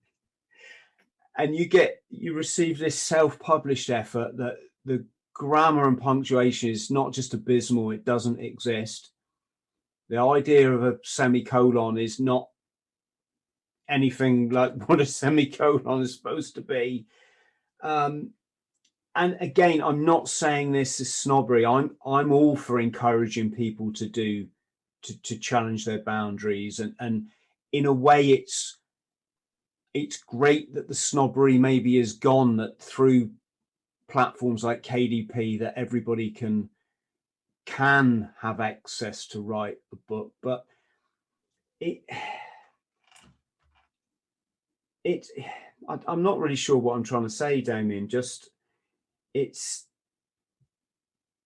and you get you receive this self-published effort that the grammar and punctuation is not just abysmal it doesn't exist. The idea of a semicolon is not anything like what a semicolon is supposed to be. Um, and again i'm not saying this is snobbery. I'm i'm all for encouraging people to do to, to challenge their boundaries and and in a way it's it's great that the snobbery maybe is gone that through platforms like KDP that everybody can can have access to write a book. But it it I, i'm not really sure what i'm trying to say damien just it's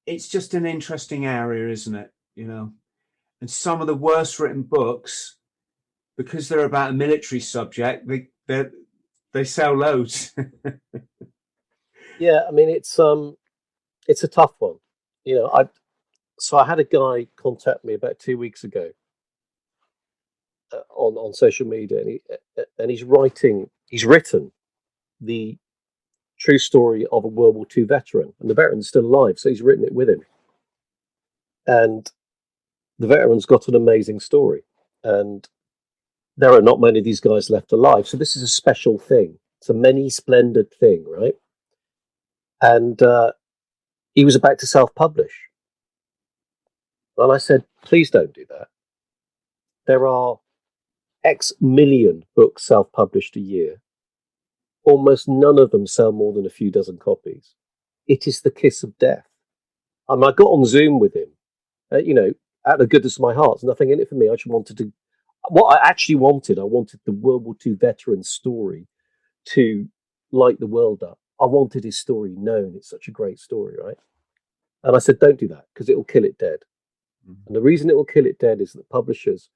it's just an interesting area isn't it? You know? And some of the worst written books because they're about a military subject they they they sell loads. yeah, I mean it's um it's a tough one. You know, I so I had a guy contact me about two weeks ago uh, on on social media, and he uh, and he's writing, he's written the true story of a World War II veteran, and the veteran's still alive, so he's written it with him. And the veteran's got an amazing story, and there are not many of these guys left alive. So this is a special thing. It's a many splendid thing, right? And uh, he was about to self-publish. And I said, please don't do that. There are X million books self-published a year. Almost none of them sell more than a few dozen copies. It is the kiss of death. Mean, I got on Zoom with him, uh, you know, out of the goodness of my heart. There's nothing in it for me. I just wanted to what I actually wanted, I wanted the World War II veteran story to light the world up. I wanted his story known. It's such a great story, right? And I said, don't do that because it will kill it dead. Mm-hmm. And the reason it will kill it dead is that publishers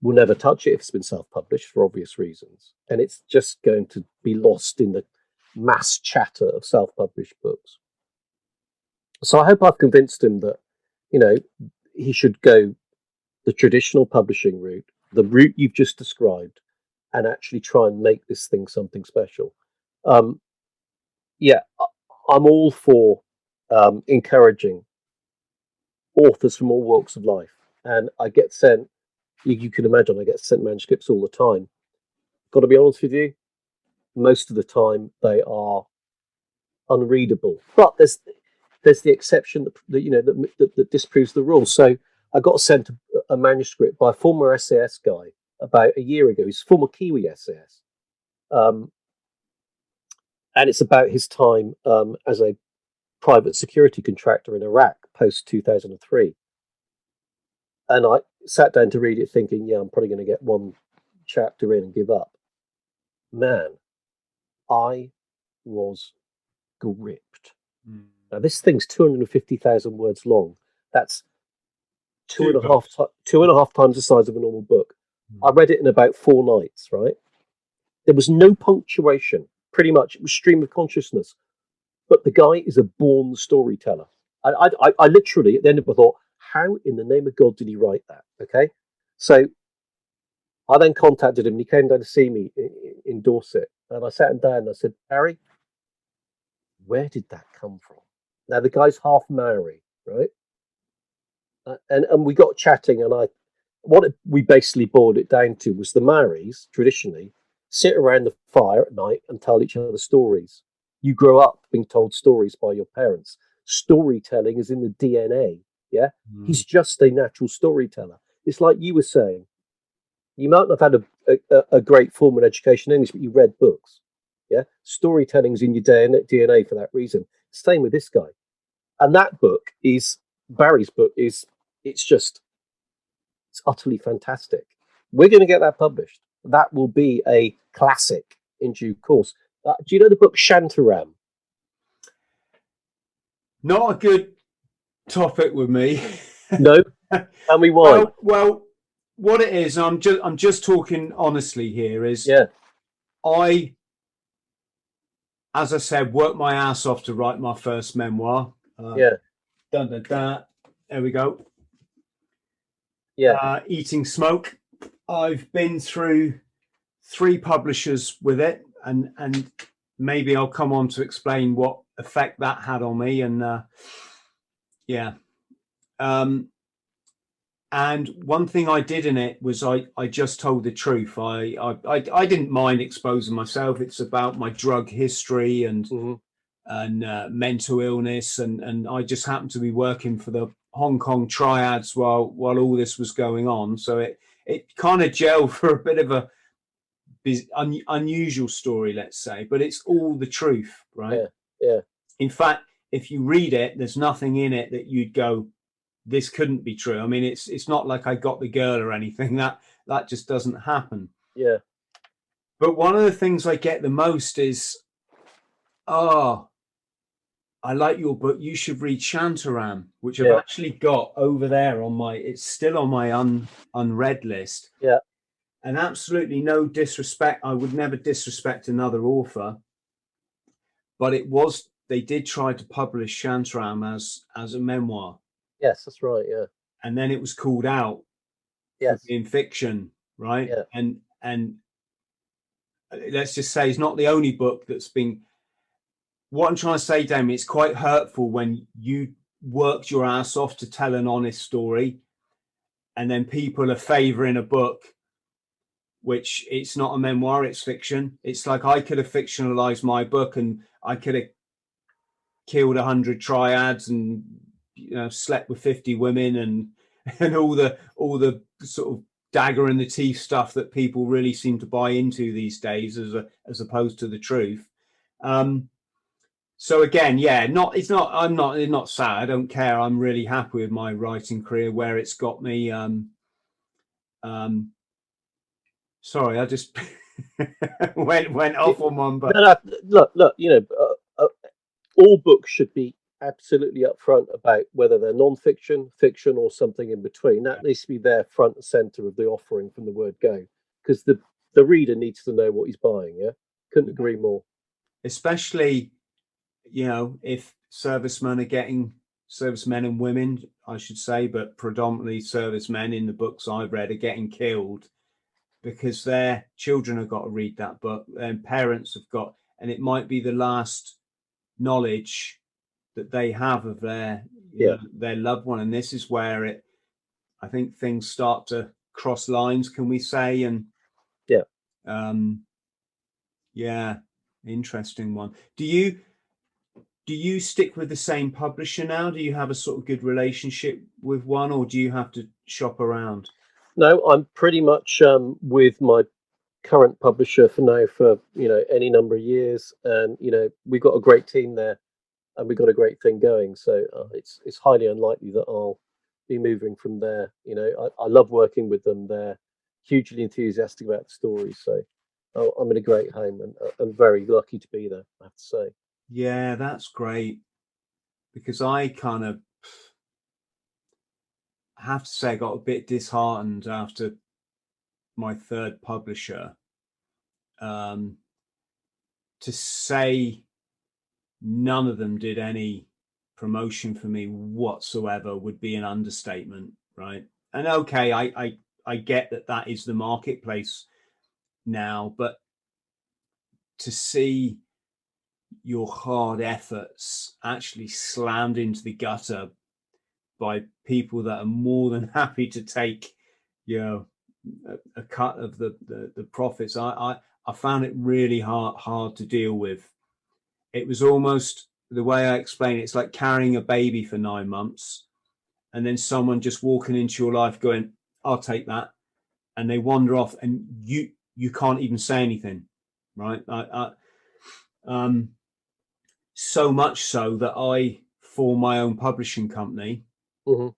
will never touch it if it's been self published for obvious reasons. And it's just going to be lost in the mass chatter of self published books. So I hope I've convinced him that, you know, he should go the traditional publishing route the route you've just described and actually try and make this thing something special. Um, yeah, I'm all for um, encouraging authors from all walks of life and I get sent. You, can imagine I get sent manuscripts all the time. Got to be honest with you, most of the time they are unreadable. But there's there's the exception that, that you know that, that, that disproves the rule. So I got sent a, a, manuscript by a former SAS guy about a year ago. He's former Kiwi SAS, um, and it's about his time um, as a private security contractor in Iraq post 2003. And I sat down to read it thinking, yeah, I'm probably going to get one chapter in and give up. Man, I was gripped. Mm. Now, this thing's 250,000 words long. That's two and a half two and a half times the size of a normal book. Mm. I read it in about four nights, right? There was no punctuation. Pretty much, it was stream of consciousness. But the guy is a born storyteller. I, I, I literally, at the end of it, thought, how in the name of God did he write that? Okay. So I then contacted him. He came down to see me in, in Dorset. And I sat him down and I said, Harry, where did that come from? Now, the guy's half Maori, right? Uh, and, and we got chatting, and I, what it, we basically boiled it down to was the Maoris traditionally sit around the fire at night and tell each other stories. You grow up being told stories by your parents. Storytelling is in the DNA. Yeah. Mm. He's just a natural storyteller. It's like you were saying. You might not have had a, a, a great formal education in English, but you read books. Yeah. Storytelling's in your DNA for that reason. Same with this guy. And that book is Barry's book is it's just it's utterly fantastic. We're going to get that published. That will be a classic in due course. Uh, do you know the book Shantaram? Not a good topic with me. no, tell me why. Well, well, what it is, I'm just I'm just talking honestly here. Is yeah, I, as I said, worked my ass off to write my first memoir. Uh, yeah, dun, dun, dun. There we go. Yeah, uh, eating smoke. I've been through three publishers with it, and and maybe I'll come on to explain what effect that had on me. And uh, yeah, um, and one thing I did in it was I I just told the truth. I I I, I didn't mind exposing myself. It's about my drug history and. Mm-hmm. And uh, mental illness, and and I just happened to be working for the Hong Kong triads while while all this was going on. So it it kind of gelled for a bit of a un, unusual story, let's say, but it's all the truth, right? Yeah, yeah. In fact, if you read it, there's nothing in it that you'd go, "This couldn't be true." I mean, it's it's not like I got the girl or anything. That that just doesn't happen. Yeah. But one of the things I get the most is, oh, I like your book. You should read Shantaram, which I've actually got over there on my. It's still on my un unread list. Yeah and absolutely no disrespect. I would never disrespect another author, but it was they did try to publish Shantaram as as a memoir. Yes, that's right. Yeah, and then it was called out. Yes, in fiction, right? Yeah. and and let's just say it's not the only book that's been. What I'm trying to say, Damien, it's quite hurtful when you worked your ass off to tell an honest story, and then people are favouring a book which it's not a memoir, it's fiction. It's like I could have fictionalized my book and I could have killed a hundred triads and you know slept with 50 women and and all the all the sort of dagger in the teeth stuff that people really seem to buy into these days as a, as opposed to the truth um so again yeah not it's not i'm not it's not sad i don't care i'm really happy with my writing career where it's got me um um Sorry, I just went went off on one. But no, no, look, look, you know, uh, uh, all books should be absolutely upfront about whether they're non-fiction, fiction, or something in between. That needs to be there front and center of the offering from the word go, because the the reader needs to know what he's buying. Yeah, couldn't agree more. Especially, you know, if servicemen are getting servicemen and women, I should say, but predominantly servicemen in the books I've read are getting killed because their children have got to read that book and parents have got and it might be the last knowledge that they have of their yeah. know, their loved one and this is where it I think things start to cross lines, can we say? And Yeah. um, yeah, interesting one. Do you do you stick with the same publisher now? Do you have a sort of good relationship with one, or do you have to shop around? No, I'm pretty much um, with my current publisher for now for you know any number of years, and you know we've got a great team there, and we've got a great thing going. So uh, it's it's highly unlikely that I'll be moving from there. You know, I, I love working with them. They're hugely enthusiastic about the story, so oh, I'm in a great home, and uh, I'm very lucky to be there. I have to say. Yeah, that's great. Because I kind of have to say I got a bit disheartened after my third publisher. Um, to say none of them did any promotion for me whatsoever would be an understatement, right? And okay, I I, I get that that is the marketplace now, but to see your hard efforts actually slammed into the gutter by people that are more than happy to take you know a, a cut of the, the the profits. I, I i found it really hard hard to deal with. It was almost the way i explain it, it's like carrying a baby for nine months and then someone just walking into your life going i'll take that and they wander off and you you can't even say anything right? I, I um so much so that I form my own publishing company. hmm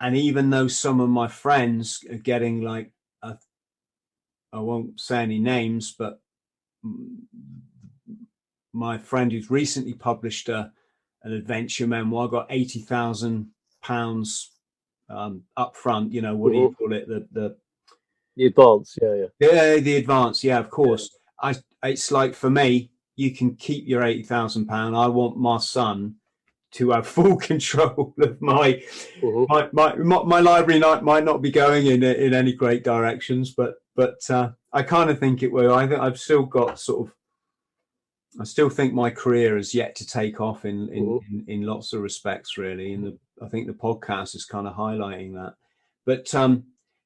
And even though some of my friends are getting like, a, I won't say any names, but my friend who's recently published a, an adventure memoir got eighty thousand pounds um, up front. You know what do you call it? The the The advance, yeah, yeah, yeah the advance. Yeah, of course. I it's like for me, you can keep your eighty thousand pound. I want my son to have full control of my Mhm. my, my my my library might might not be going in in any great directions, but but uh, I kind of think it will. I think I've still got sort of. I still think my career has yet to take off in in, Mhm. in, in lots of respects, really. And the, I think the podcast is kind of highlighting that. But um,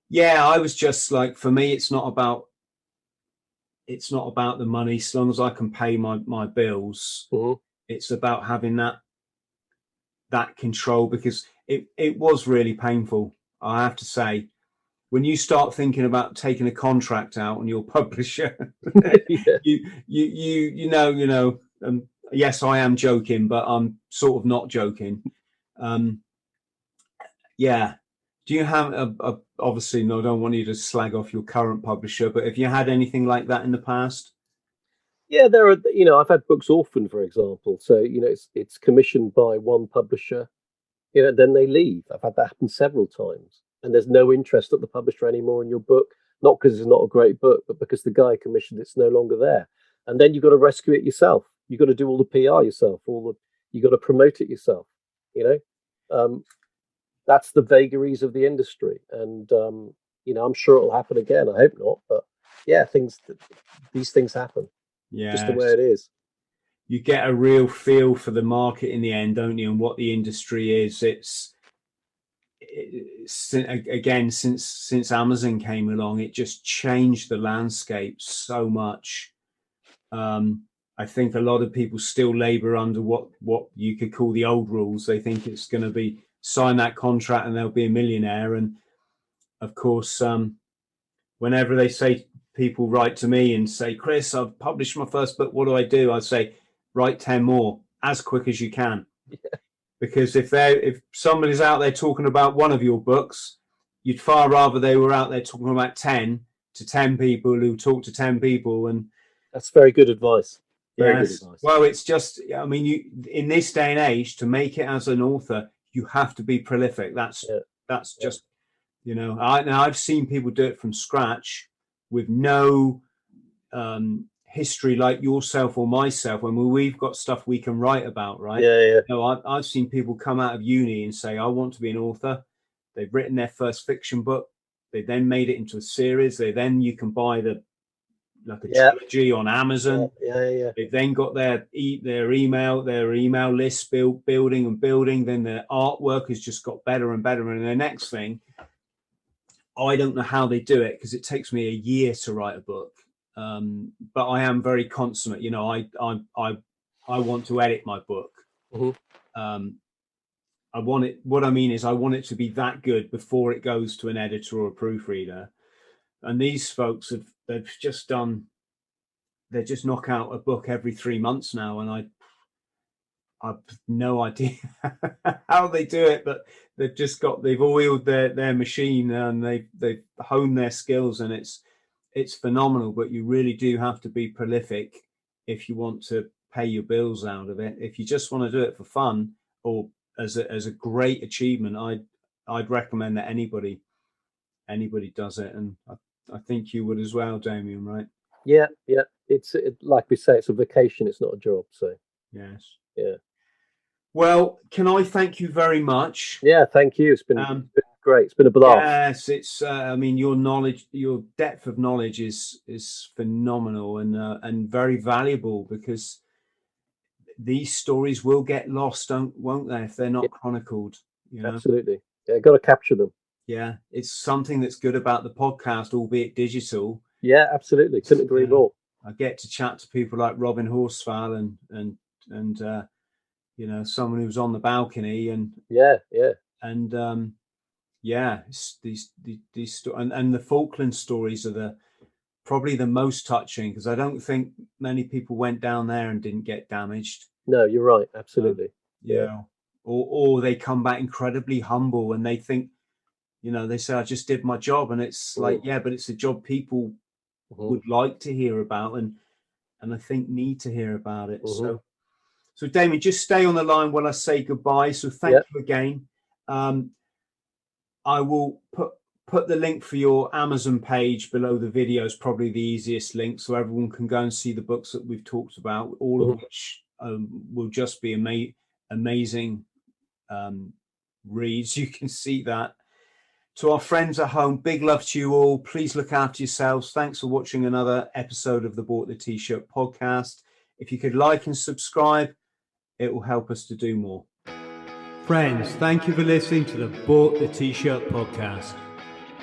yeah, I was just like, for me, it's not about it's not about the money. As long as I can pay my my bills, Mhm. it's about having that that control because it it was really painful. I have to say, when you start thinking about taking a contract out on your publisher, yeah. you you you you know you know. Um, yes, I am joking, but I'm sort of not joking. Um, yeah. Do you have a, a obviously? No, I don't want you to slag off your current publisher, but have you had anything like that in the past? Yeah, there are. You know, I've had books orphaned, for example. So you know, it's it's commissioned by one publisher. You know, then they leave. I've had that happen several times, and there's no interest at the publisher anymore in your book. Not because it's not a great book, but because the guy commissioned it's no longer there. And then you've got to rescue it yourself. You've got to do all the PR yourself. All the you've got to promote it yourself. You know, um, that's the vagaries of the industry. And um, you know, I'm sure it'll happen again. I hope not, but yeah, things these things happen Yeah, just the way it is. you get a real feel for the market in the end, don't you, and what the industry is. It's, it's again since since Amazon came along, it just changed the landscape so much. Um, I think a lot of people still labour under what what you could call the old rules. They think it's going to be sign that contract and they'll be a millionaire. And of course, um, whenever they say people write to me and say, Chris, I've published my first book. What do I do? I say, write 10 more as quick as you can. Because if they if somebody's out there talking about one of your books, you'd far rather they were out there talking about 10 to 10 people who talk to 10 people and That's very good advice. Very Yes. good advice. Well, it's just, I mean, you in this day and age, to make it as an author, you have to be prolific. That's Yeah. that's Yeah. just, you know, I now I've seen people do it from scratch with no um, history like yourself or myself. When we've got stuff we can write about, right? Yeah, yeah. No, I've, I've seen people come out of uni and say, I want to be an author. They've written their first fiction book. They then made it into a series. They then you can buy the like a Yeah. trilogy on Amazon. Yeah, yeah, yeah. They've then got their e- their email their email list build, building and building. Then their artwork has just got better and better. And the next thing, I don't know how they do it because it takes me a year to write a book. Um, but I am very consummate. You know, I I I I want to edit my book. Mhm. Um, I want it. What I mean is, I want it to be that good before it goes to an editor or a proofreader. And these folks have they've just done. They just knock out a book every three months now, and I, I've no idea how they do it, but they've just got they've oiled their their machine and they've they've honed their skills, and it's it's phenomenal. But you really do have to be prolific if you want to pay your bills out of it. If you just want to do it for fun or as a, as a great achievement, I'd I'd recommend that anybody anybody does it, and I, I think you would as well, Damien. Right? Yeah, yeah. It's it, like we say, it's a vacation. It's not a job. So Yes. Yeah. Well, can I thank you very much? yeah, thank you. It's been, Um, been great. It's been a blast. Yes, it's. Uh, I mean, your knowledge, your depth of knowledge is is phenomenal and uh, and very valuable because these stories will get lost, don't won't they, if they're not chronicled? You know, Absolutely. Yeah, got to capture them. Yeah, it's something that's good about the podcast, albeit digital. Yeah, absolutely. Couldn't agree more. I get to chat to people like Robin Horsfall and and and uh, you know someone who's on the balcony and Yeah, yeah. and um yeah it's these these, these and, and the falkland stories are the probably the most touching because i don't think many people went down there and didn't get damaged No, you're right. Absolutely. yeah Yeah. or or they come back incredibly humble and they think you know they say i just did my job and it's like Mm. yeah but it's a job people Mhm. would like to hear about and and i think need to hear about it Mhm. so so damien just stay on the line while i say goodbye so thank Yep. you again um i will put put the link for your amazon page below the video is probably the easiest link so everyone can go and see the books that we've talked about all of Mhm. which um, will just be ama- amazing um reads you can see that to our friends at home, big love to you all. Please look after yourselves. Thanks for watching another episode of the Bought the T-shirt podcast. If you could like and subscribe, it will help us to do more. Friends, thank you for listening to the Bought the T-shirt podcast.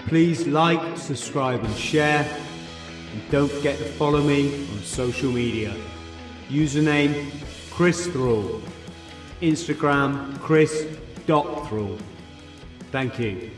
Please like, subscribe, and share. And don't forget to follow me on social media. Username Chris Thrall. Instagram Chris Thrall. Thank you.